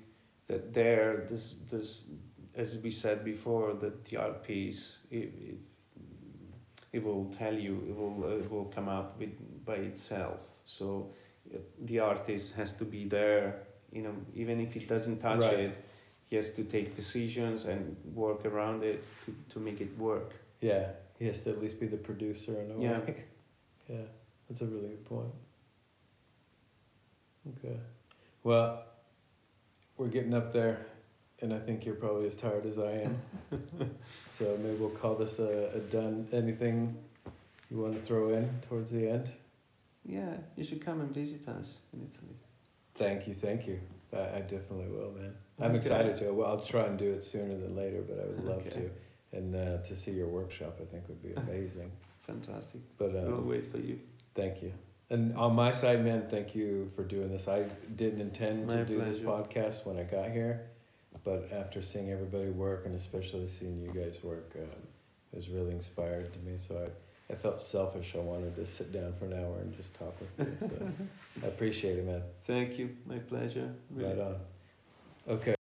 that there this this as we said before that the art piece it, it, it will tell you it will uh, it will come up with by itself so uh, the artist has to be there you know even if he doesn't touch Right. it he has to take decisions and work around it to, to make it work Yeah. He has to at least be the producer in a Yeah. way. [LAUGHS] yeah. That's a really good point. Okay. Well, we're getting up there, and I think you're probably as tired as I am. [LAUGHS] so maybe we'll call this a, a done. Anything you want to throw in towards the end? yeah you should come and visit us in Italy Thank you, thank you. I, I definitely will, man. I'm Okay. excited to. Well, I'll try and do it sooner than later, but I would love Okay. to. And uh, to see your workshop, I think would be [LAUGHS] amazing. fantastic But um, we'll wait for you Thank you. And on my side, man, thank you for doing this. I didn't intend My to do this podcast when I got here, but after seeing everybody work and especially seeing you guys work, um, it was really inspired to me. So I, I felt selfish. I wanted to sit down for an hour and just talk with you. So [LAUGHS] I appreciate it, man. Thank you. My pleasure. Really. Right on. Okay.